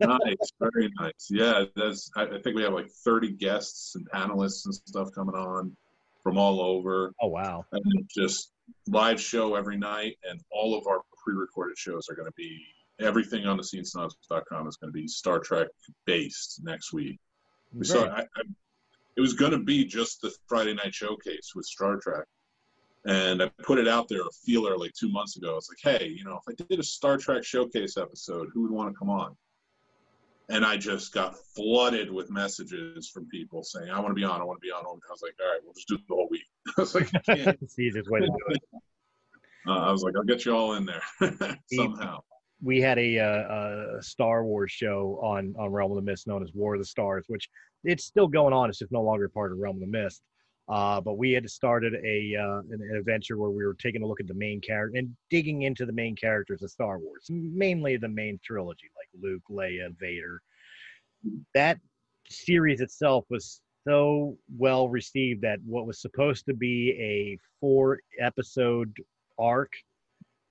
nice, very nice. Yeah, that's. I, I think we have like 30 guests and panelists and stuff coming on from all over, Oh wow! and just live show every night. And all of our pre-recorded shows are going to be everything on the scenesnobs.com is going to be Star Trek based next week. We saw. I, I, it was going to be just the Friday night showcase with Star Trek, and I put it out there a feeler like two months ago. It's like, hey, you know, if I did a Star Trek showcase episode, who would want to come on? And I just got flooded with messages from people saying, I want to be on, I want to be on. I was like, all right, we'll just do the whole week. I was like, I, can't. It's the easiest way to do it. Uh, I was like, I'll get you all in there somehow. we had a, uh, a Star Wars show on on Realm of the Mist known as War of the Stars, which it's still going on. It's just no longer part of Realm of the Mist. Uh, but we had started a uh, an, an adventure where we were taking a look at the main character and digging into the main characters of Star Wars, mainly the main trilogy like Luke, Leia, Vader. That series itself was so well received that what was supposed to be a four episode arc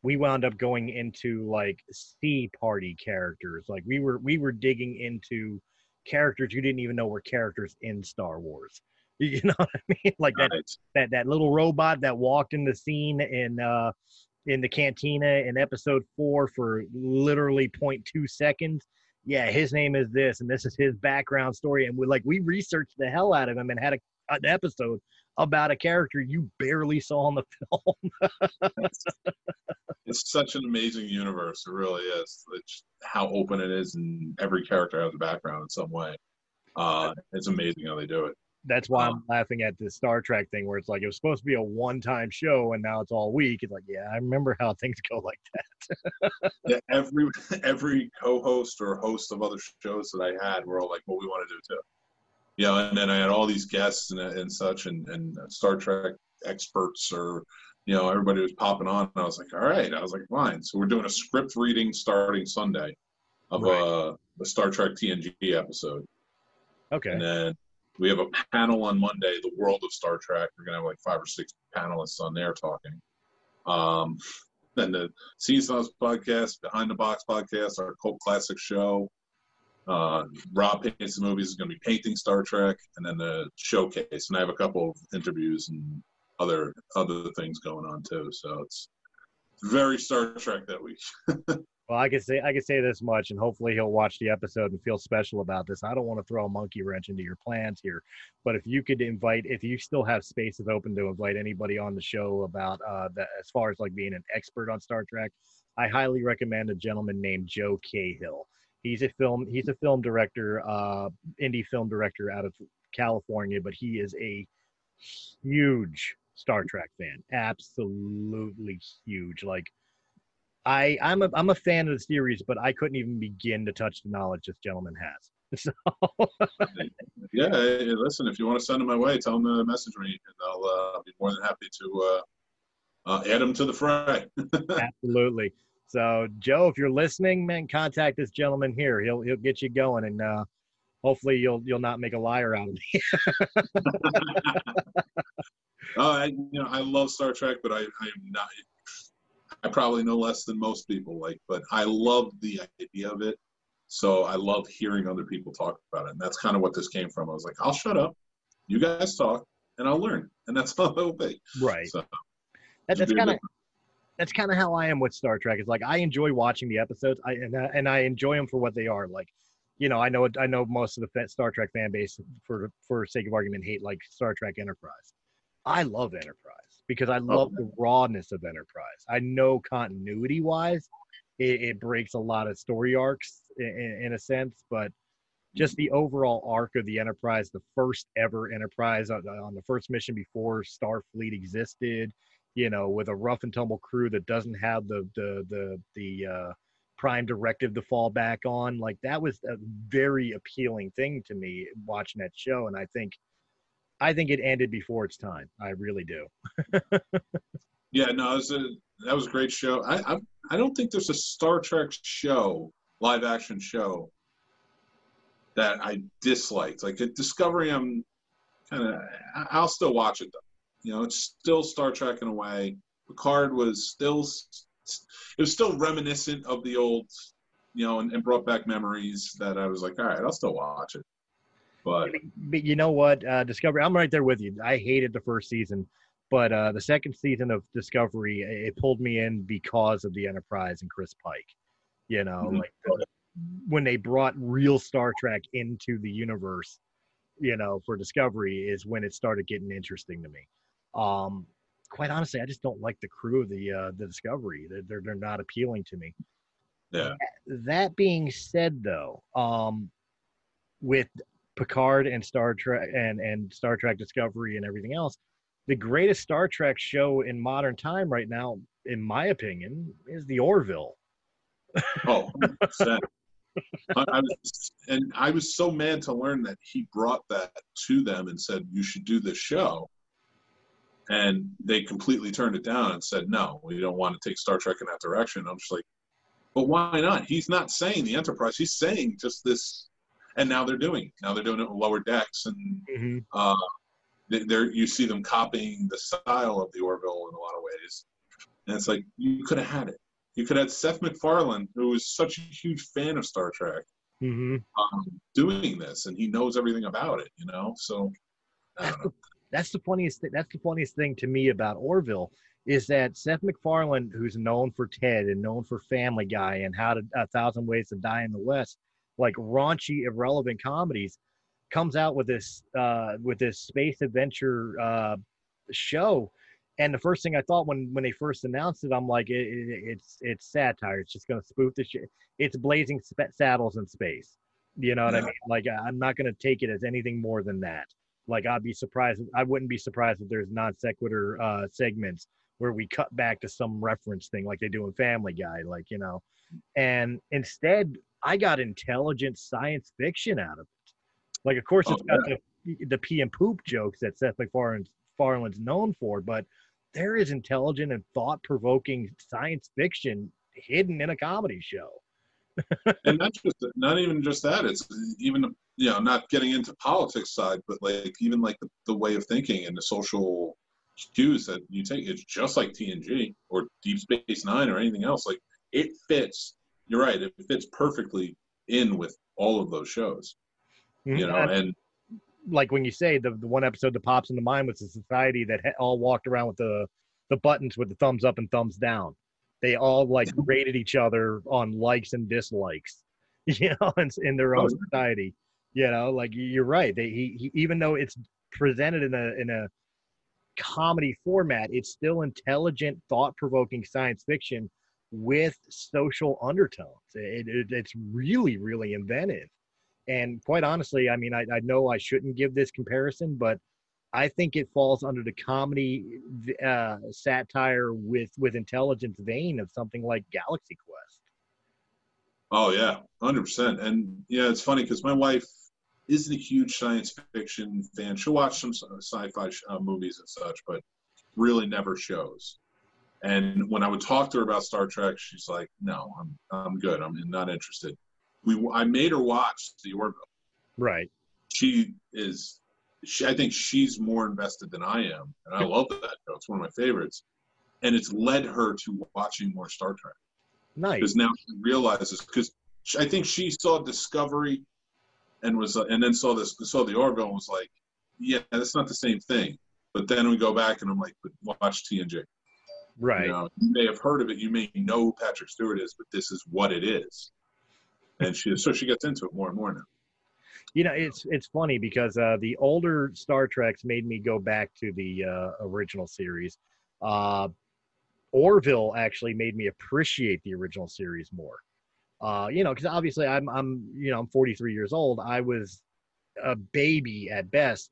we wound up going into like sea party characters. Like we were we were digging into characters you didn't even know were characters in star wars. You know what i mean? Like that Right. that that little robot that walked in the scene in uh in the cantina in episode four for literally 0.2 seconds yeah his name is this and this is his background story and we like we researched the hell out of him and had a, an episode about a character you barely saw in the film It's such an amazing universe. It really is. It's how open it is, and every character has a background in some way. Uh, it's amazing how they do it. That's why. I'm laughing at the Star Trek thing where it's like it was supposed to be a one-time show and now it's all week. It's like, yeah, I remember how things go like that. Yeah, every every co-host or host of other shows that I had were all like, "Well, we want to do too." You know, and then I had all these guests and, and such, and, and Star Trek experts, or you know, everybody was popping on. And I was like, "All right," I was like, "Fine." So we're doing a script reading starting Sunday of Right. uh, the Star Trek TNG episode. Okay. And then we have a panel on Monday, the world of Star Trek. We're gonna have like five or six panelists on there talking. Um, then the Seasons podcast, Behind the Box podcast, our cult classic show. uh, Rob paints the movies is going to be painting Star Trek, and then the showcase. And I have a couple of interviews and other other things going on too. So it's very Star Trek that week. Well, I can say I can say this much, and hopefully he'll watch the episode and feel special about this. I don't want to throw a monkey wrench into your plans here, but if you could invite, if you still have spaces open to invite anybody on the show about uh, that, as far as like being an expert on Star Trek, I highly recommend a gentleman named Joe Cahill. He's a film he's a film director, uh, indie film director out of California, but he is a huge Star Trek fan, absolutely huge, like I I'm a I'm a fan of the series, but I couldn't even begin to touch the knowledge this gentleman has. So yeah, hey, listen, if you want to send him my way, tell him to message me, and I'll uh, be more than happy to uh, uh, add him to the fray. absolutely. So Joe, if you're listening, man, contact this gentleman here. He'll he'll get you going, and uh, hopefully you'll you'll not make a liar out of me. oh, I, you know, I love Star Trek, but I I am not. I probably know less than most people, like, but I love the idea of it. So I love hearing other people talk about it. And that's kind of what this came from. I was like, I'll shut up. You guys talk and I'll learn. And that's how it'll be. Right. So, that, that's kind of that's kind of how I am with Star Trek. It's like I enjoy watching the episodes, I and, I, and I enjoy them for what they are. Like, you know, I know I know most of the Star Trek fan base, for for sake of argument, hate like Star Trek Enterprise. I love Enterprise because I love the rawness of Enterprise. I know continuity wise, it, it, breaks a lot of story arcs in, in, a sense, but just the overall arc of the Enterprise, the first ever Enterprise on, on the first mission before Starfleet existed, you know, with a rough and tumble crew that doesn't have the the the the uh, prime directive to fall back on, like that was a very appealing thing to me watching that show, and I think I think it ended before its time. I really do. yeah, no, was a that was a great show. I, I I don't think there's a Star Trek show, live action show, that I disliked. Like Discovery, I'm kind of I'll still watch it though. You know, it's still Star Trek in a way. Picard was still it was still reminiscent of the old, you know, and, and brought back memories that I was like, all right, I'll still watch it. But, but you know what, uh, Discovery, I'm right there with you. I hated the first season, but uh, the second season of Discovery, it pulled me in because of the Enterprise and Chris Pike. You know, mm-hmm. like the, when they brought real Star Trek into the universe, you know, for Discovery is when it started getting interesting to me. Um, quite honestly, I just don't like the crew of the uh, the Discovery. They're, they're they're not appealing to me. Yeah. That being said, though, um, with Picard and Star Trek and and Star Trek Discovery and everything else. The greatest Star Trek show in modern time right now, in my opinion, is the Orville. oh, I, was, and I was so mad to learn that he brought that to them and said you should do this show, and they completely turned it down and said no, we don't want to take Star Trek in that direction. I'm just like, but why not? He's not saying the Enterprise. He's saying just this and now they're doing it. Now they're doing it with lower decks, and mm-hmm. uh, they're you see them copying the style of the Orville in a lot of ways. And it's like you could have had it. You could have Seth MacFarlane, who is such a huge fan of Star Trek, mm-hmm. um, doing this, and he knows everything about it. You know, so that's the, that's the funniest. Th- that's the funniest thing to me about Orville is that Seth MacFarlane, who's known for Ted and known for Family Guy and How to A Thousand Ways to Die in the West, like raunchy, irrelevant comedies, comes out with this uh, with this space adventure uh, show. And the first thing I thought when when they first announced it, I'm like, it, it, it's it's satire. It's just going to spoof the shit. It's blazing sp- saddles in space. You know what yeah. I mean? Like I'm not going to take it as anything more than that. Like I'd be surprised. I wouldn't be surprised if there's non sequitur uh, segments where we cut back to some reference thing like they do in Family Guy. Like you know, and instead I got intelligent science fiction out of it. Like, of course, it's oh, got yeah. the, the pee and poop jokes that Seth MacFarlane's known for, but there is intelligent and thought provoking science fiction hidden in a comedy show. and not just not even just that. It's even you know not getting into politics side, but like even like the, the way of thinking and the social cues that you take. It's just like TNG or Deep Space Nine or anything else. Like it fits you're right. It fits perfectly in with all of those shows. Mm-hmm. You know, And, and like when you say the, the one episode that pops into mind was the society that ha- all walked around with the the buttons with the thumbs up and thumbs down. They all like rated each other on likes and dislikes, you know, in, in their own Oh, society. You know, like you're right. They he, he even though it's presented in a in a comedy format, it's still intelligent, thought provoking science fiction with social undertones. It, it, it's really really inventive. And quite honestly, I mean, I, I know I shouldn't give this comparison, but I think it falls under the comedy uh, satire with with intelligence vein of something like Galaxy Quest. Oh yeah, hundred percent. And yeah, it's funny because my wife isn't a huge science fiction fan. She'll watch some sci-fi uh, movies and such, but really never shows. And when I would talk to her about Star Trek, she's like, "No, I'm I'm good. I'm not interested." We I made her watch the Orville. Right. She is, she, I think she's more invested than I am, and I love that show. It's one of my favorites, and it's led her to watching more Star Trek Nice. because now she realizes because I think she saw Discovery and was and then saw this saw the Orville and was like, yeah, that's not the same thing. But then we go back and I'm like, but watch TNG. Right. You, know, you may have heard of it, you may know who Patrick Stewart is, but this is what it is. And she so she gets into it more and more now. You know, it's it's funny because uh, the older Star Treks made me go back to the uh, original series. Uh, Orville actually made me appreciate the original series more. Uh, you know, because obviously I'm I'm you know I'm 43 years old. I was a baby at best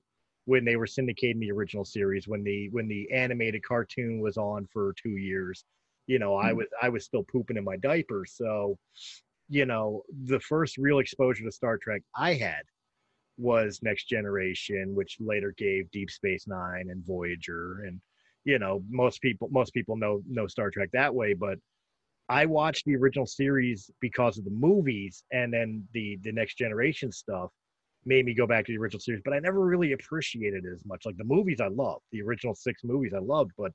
when they were syndicating the original series. When the when the animated cartoon was on for two years, you know, I Mhm. was I was still pooping in my diaper. So, you know, the first real exposure to Star Trek I had was Next Generation, which later gave Deep Space Nine and Voyager, and you know most people most people know know Star Trek that way, but I watched the original series because of the movies, and then the the Next Generation stuff made me go back to the original series. But I never really appreciated it as much. Like the movies, I loved the original six movies, I loved, but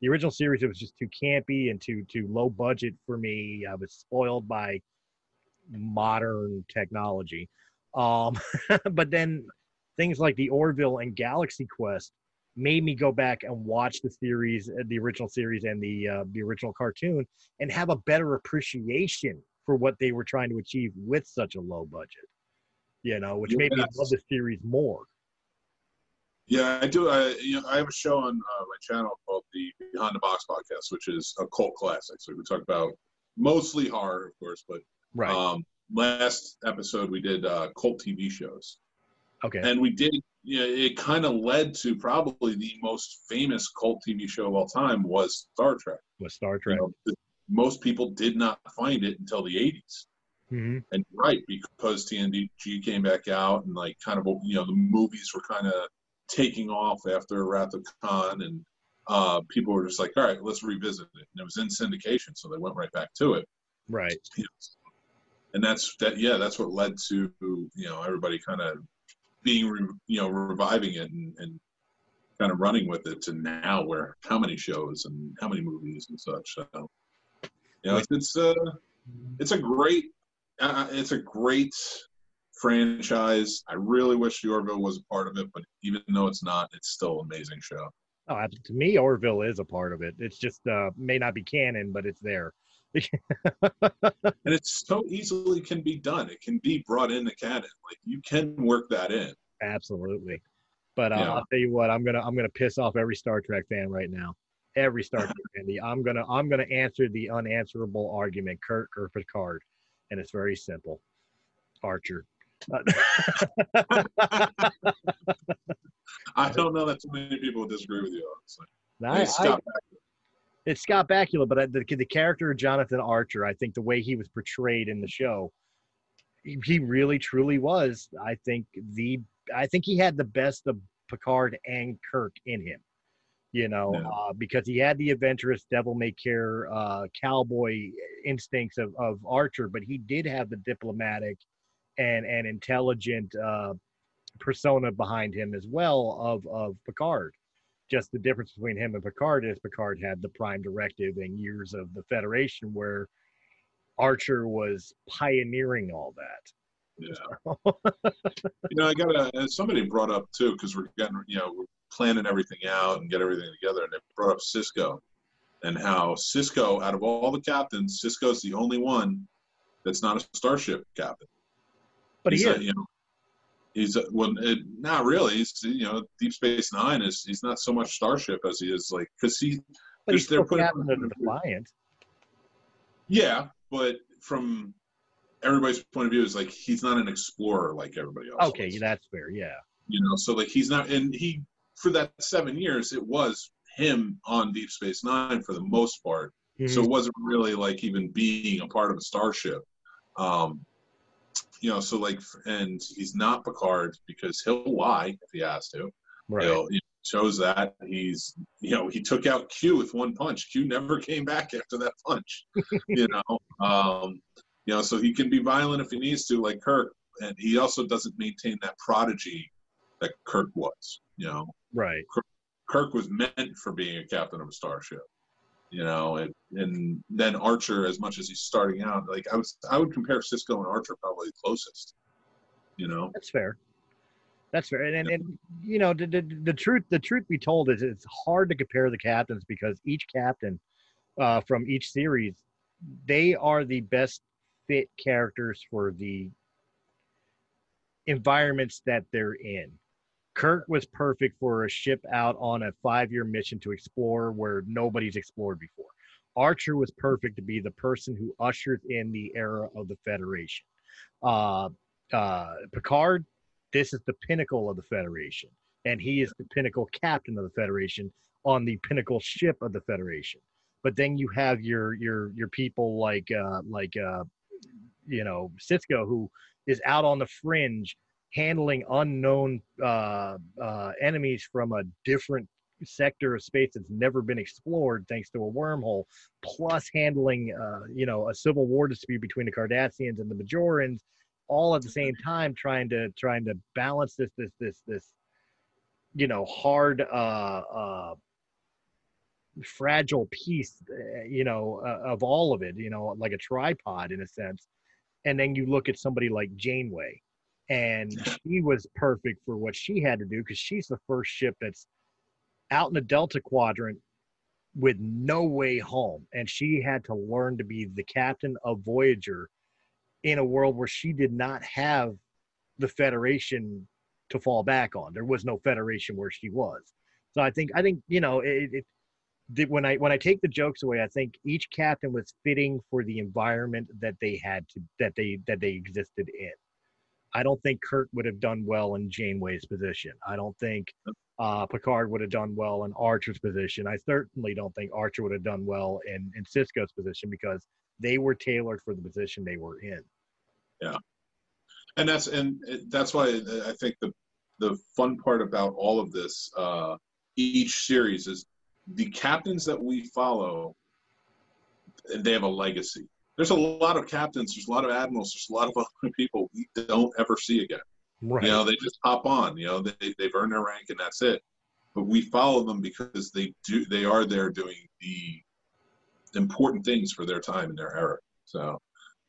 the original series it was just too campy and too too low budget for me. I was spoiled by modern technology. Um, but then things like the Orville and Galaxy Quest made me go back and watch the series, uh, the original series, and the uh, the original cartoon, and have a better appreciation for what they were trying to achieve with such a low budget. You know, which made me love the series more. Yeah, I do. I you know I have a show on uh, my channel called the Behind the Box podcast, which is a cult classic. So we talk about mostly horror, of course, but Right. um, last episode we did uh, cult TV shows, okay. and we did. You know, it kind of led to probably the most famous cult TV show of all time was Star Trek. Was Star You Trek. know, the- most people did not find it until the 80s. Hmm And right, because TNG came back out and like kind of you know the movies were kind of taking off after Wrath of Khan, and uh, people were just like, all right, let's revisit it. And it was in syndication, so they went right back to it. Right. You know, and that's that. Yeah, that's what led to you know everybody kind of being re, you know reviving it and, and kind of running with it to now where how many shows and how many movies and such. So you know, it's, it's uh it's a great uh, it's a great franchise. I really wish the Orville was a part of it, but even though it's not, it's still an amazing show. Oh, to me, Orville is a part of it. It's just uh, may not be canon, but it's there. And it's so easily can be done. It can be brought into canon. Like you can work that in. Absolutely. But uh, Yeah. I'll tell you what, I'm gonna I'm gonna piss off every Star Trek fan right now. Every Star Trek fan. I'm gonna I'm gonna answer the unanswerable argument, Kirk or Picard, and it's very simple. Archer. I don't know that too many people disagree with you. Honestly. I- Hey, I- it's Scott Bakula, but the the character of Jonathan Archer, I think the way he was portrayed in the show, he, he really truly was. I think the I think he had the best of Picard and Kirk in him. You know, uh, because he had the adventurous, devil may care, uh, cowboy instincts of, of Archer, but he did have the diplomatic and and intelligent uh, persona behind him as well of of Picard just the difference between him and Picard is Picard had the prime directive and years of the Federation where Archer was pioneering all that. Yeah. you know, I got to, somebody brought up too, because we're getting, you know, we're planning everything out and get everything together. And they brought up Sisko and how Sisko, out of all the captains, Sisko's the only one that's not a starship captain. But he's he a, you know, he's a, well, it, not really. He's you know, Deep Space Nine is he's not so much starship as he is like because he. but he's they're still putting- captain of the Defiant. Yeah, but from everybody's point of view, is like he's not an explorer like everybody else. Okay, is. that's fair. Yeah. you know so like he's not and he for that seven years it was him on deep space nine for the most part. So Mhm. it wasn't really like even being a part of a starship. Um you know so like and he's not picard because he'll lie if he has to. Right. he'll he shows that he's you know he took out q with one punch. Q never came back after that punch you know? Um you know so he can be violent if he needs to like kirk and he also doesn't maintain that prodigy that kirk was you know Right. kirk was meant for being a captain of a starship you know and, and then archer as much as he's starting out like i would i would compare sisko and archer probably the closest you know That's fair. That's fair. And, and, and you know, the, the, the truth the truth be told is it's hard to compare the captains because each captain uh, from each series, they are the best fit characters for the environments that they're in. Kirk was perfect for a ship out on a five year mission to explore where nobody's explored before. Archer was perfect to be the person who ushers in the era of the Federation. Uh, uh, Picard, this is the pinnacle of the Federation, and he is the pinnacle captain of the Federation on the pinnacle ship of the Federation. But then you have your your your people like uh, like uh, you know Sisko, who is out on the fringe, handling unknown uh, uh, enemies from a different sector of space that's never been explored thanks to a wormhole plus handling uh, you know a civil war dispute between the cardassians and the bajorans all at the same time trying to trying to balance this this this this you know hard uh uh fragile piece uh, you know uh, of all of it you know like a tripod in a sense. And then you look at somebody like janeway and she was perfect for what she had to do because she's the first ship that's out in the delta quadrant with no way home and she had to learn to be the captain of voyager in a world where she did not have the federation to fall back on. There was no federation where she was. So i think i think you know it, it when i when i take the jokes away i think each captain was fitting for the environment that they had to that they that they existed in i don't think kirk would have done well in janeway's position i don't think uh, Picard would have done well in Archer's position. I certainly don't think Archer would have done well in, in Sisko's position because they were tailored for the position they were in. Yeah, and that's and that's why I think the the fun part about all of this uh, each series is the captains that we follow. They have a legacy. There's a lot of captains. There's a lot of admirals. There's a lot of other people we don't ever see again. Right. You know, they just hop on. You know, they they've earned their rank and that's it. But we follow them because they do. They are there doing the important things for their time and their era. So,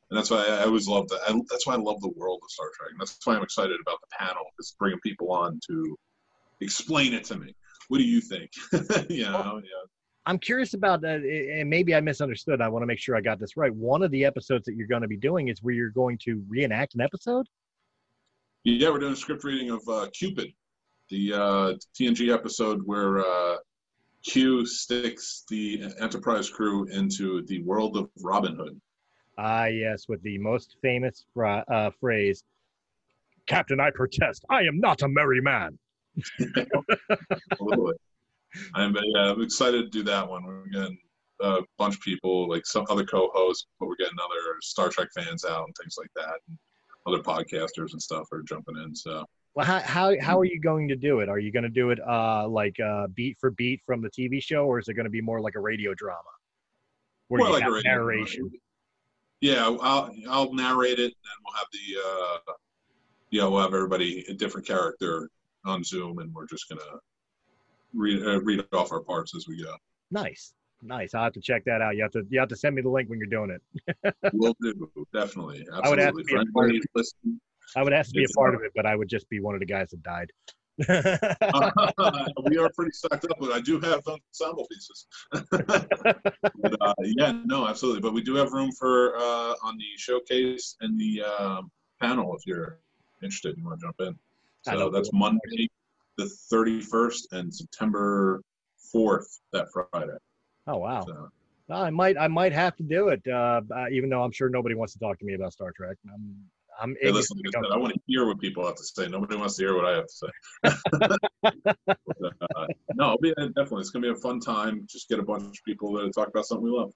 and that's why I always love that. I, that's why I love the world of Star Trek. And that's why I'm excited about the panel. Is bringing people on to explain it to me. What do you think? you know, yeah. I'm curious about that, and maybe I misunderstood. I want to make sure I got this right. One of the episodes that you're going to be doing is where you're going to reenact an episode. Yeah, we're doing a script reading of uh, Qpid, the uh, TNG episode where uh, Q sticks the Enterprise crew into the world of Robin Hood. Ah, yes, with the most famous fra- uh, phrase, "Captain, I protest. I am not a merry man." I'm, yeah, I'm excited to do that one. We're getting a bunch of people, like some other co-hosts, but we're getting other Star Trek fans out and things like that. And other podcasters and stuff are jumping in. So Well, how how how are you going to do it? Are you going to do it uh, like uh, beat for beat from the TV show, or is it going to be more like a radio drama where More you like a have radio drama. narration? yeah, I'll I'll narrate it, and we'll have the uh, you know we'll have everybody a different character on Zoom, and we're just gonna read uh, read off our parts as we go. Nice, Nice. I'll have to check that out. You have to you have to send me the link when you're doing it. We'll do definitely. Absolutely. I would have to be a part of listening, I would ask to be a part of it, but I would just be one of the guys that died. we are pretty stocked up, but I do have ensemble pieces. but, uh, yeah, no, absolutely. But we do have room for uh, on the showcase and the um, panel if you're interested. You want to jump in? So that's Monday, the 31st, and September 4th, that Friday. oh wow. So, I might I might have to do it, uh, uh, even though I'm sure nobody wants to talk to me about Star Trek. I'm I'm hey, listen, like I said, I want to hear what people have to say. Nobody wants to hear what I have to say. But, uh, no, it'll be definitely. It's gonna be a fun time. Just get a bunch of people to talk about something we love.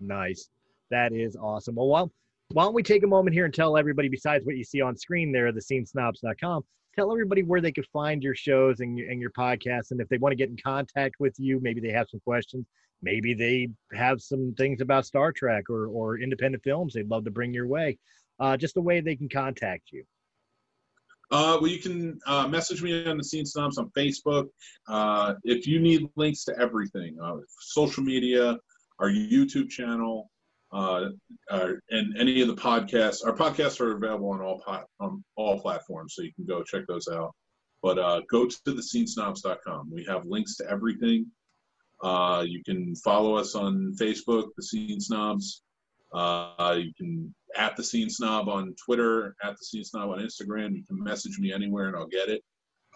Nice. That is awesome. Well, why, why don't we take a moment here and tell everybody, besides what you see on screen there, the scenesnobs.com, tell everybody where they could find your shows and your, and your podcasts. And if they want to get in contact with you, maybe they have some questions, maybe they have some things about Star Trek or, or independent films they'd love to bring your way. Uh, just the way they can contact you. Uh, well, you can uh, message me on the Scene Snobs on Facebook. Uh, if you need links to everything, uh, social media, our YouTube channel, uh, uh, and any of the podcasts. Our podcasts are available on all pot, on all platforms, so you can go check those out. But uh, go to the scenesnobs.com. We have links to everything. Uh, you can follow us on Facebook, the Scene Snobs. Uh, you can at the Scene Snob on Twitter, at the Scene Snob on Instagram. You can message me anywhere and I'll get it.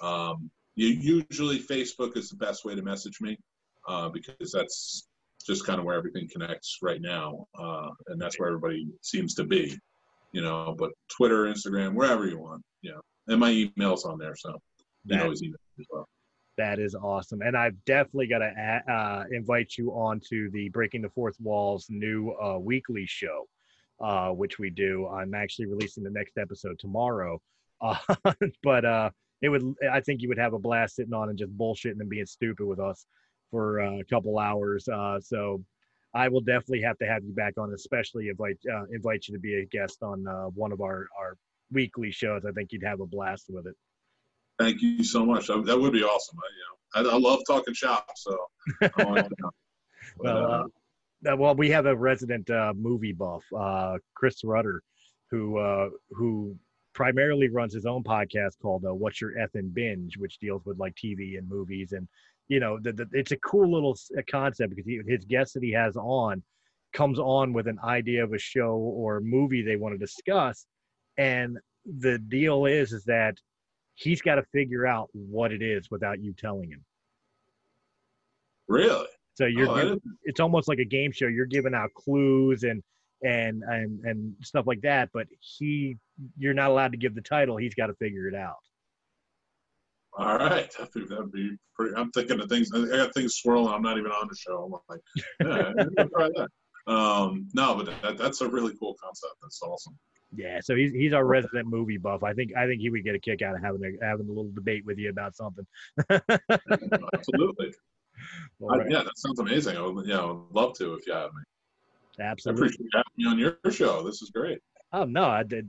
Um, usually Facebook is the best way to message me uh, because that's just kind of where everything connects right now, uh, and that's where everybody seems to be, you know. But Twitter, Instagram, wherever you want, you know. And my email's on there, so you always email as well. That is awesome. And I've definitely got to uh, invite you on to the Breaking the Fourth Walls new uh, weekly show, uh, which we do. I'm actually releasing the next episode tomorrow. Uh, but uh, it would, I think you would have a blast sitting on and just bullshitting and being stupid with us for uh, a couple hours. Uh, so I will definitely have to have you back on, especially invite uh, invite you to be a guest on uh, one of our, our weekly shows. I think you'd have a blast with it. Thank you so much. That, that would be awesome. I, you know, I, I love talking shop, so. I'm always down. But, Well, uh, well, we have a resident uh, movie buff, uh, Chris Rudder, who uh, who primarily runs his own podcast called uh, "What's Your Effing Binge," which deals with like TV and movies, and you know, the, the, it's a cool little concept because he, his guest that he has on comes on with an idea of a show or movie they want to discuss, and the deal is is that he's got to figure out what it is without you telling him. really? So you're oh, giving, it's almost like a game show. You're giving out clues and and and and stuff like that, but he you're not allowed to give the title. He's got to figure it out. All right, that'd be, that'd be pretty. I'm thinking of things. I got things swirling. I'm not even on the show. I'm like, yeah, try that. Um, no, but that, that's a really cool concept. That's awesome. Yeah, so he's he's our resident movie buff. I think I think he would get a kick out of having a having a little debate with you about something. Absolutely. All I- yeah, that sounds amazing. I would, yeah, I would love to if you have me. I Absolutely. appreciate having me on your show. This is great. Oh no, I, the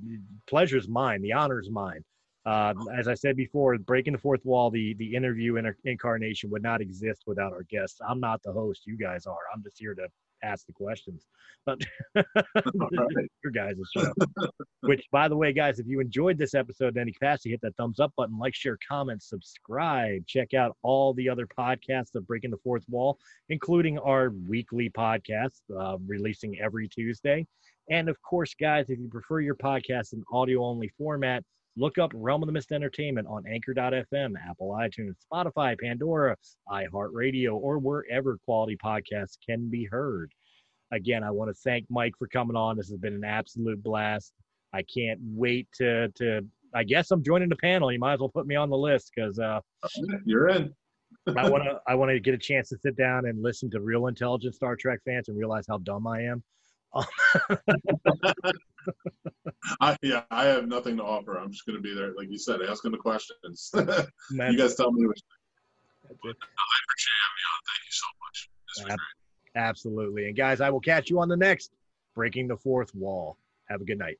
pleasure's mine. The honor's mine. Uh, as I said before, breaking the fourth wall, the the interview inter- incarnation would not exist without our guests. I'm not the host; you guys are. I'm just here to ask the questions. But your guys' show. Which, by the way, guys, if you enjoyed this episode in any capacity, hit that thumbs up button, like, share, comment, subscribe. Check out all the other podcasts of Breaking the Fourth Wall, including our weekly podcast, uh, releasing every Tuesday. And of course, guys, if you prefer your podcast in audio only format, look up Realm of the Mist Entertainment on Anchor.fm, Apple iTunes, Spotify, Pandora, iHeartRadio, or wherever quality podcasts can be heard. Again, I want to thank Mike for coming on. This has been an absolute blast. I can't wait to to. I guess I'm joining the panel. You might as well put me on the list because uh, You're in. I want to. I want to get a chance to sit down and listen to real intelligent Star Trek fans and realize how dumb I am. I, yeah, I have nothing to offer. I'm just going to be there, like you said, asking the questions. You guys tell me which. that's it. I appreciate having on. Thank you so much. Ab- Absolutely. And guys, I will catch you on the next Breaking the Fourth Wall. Have a good night.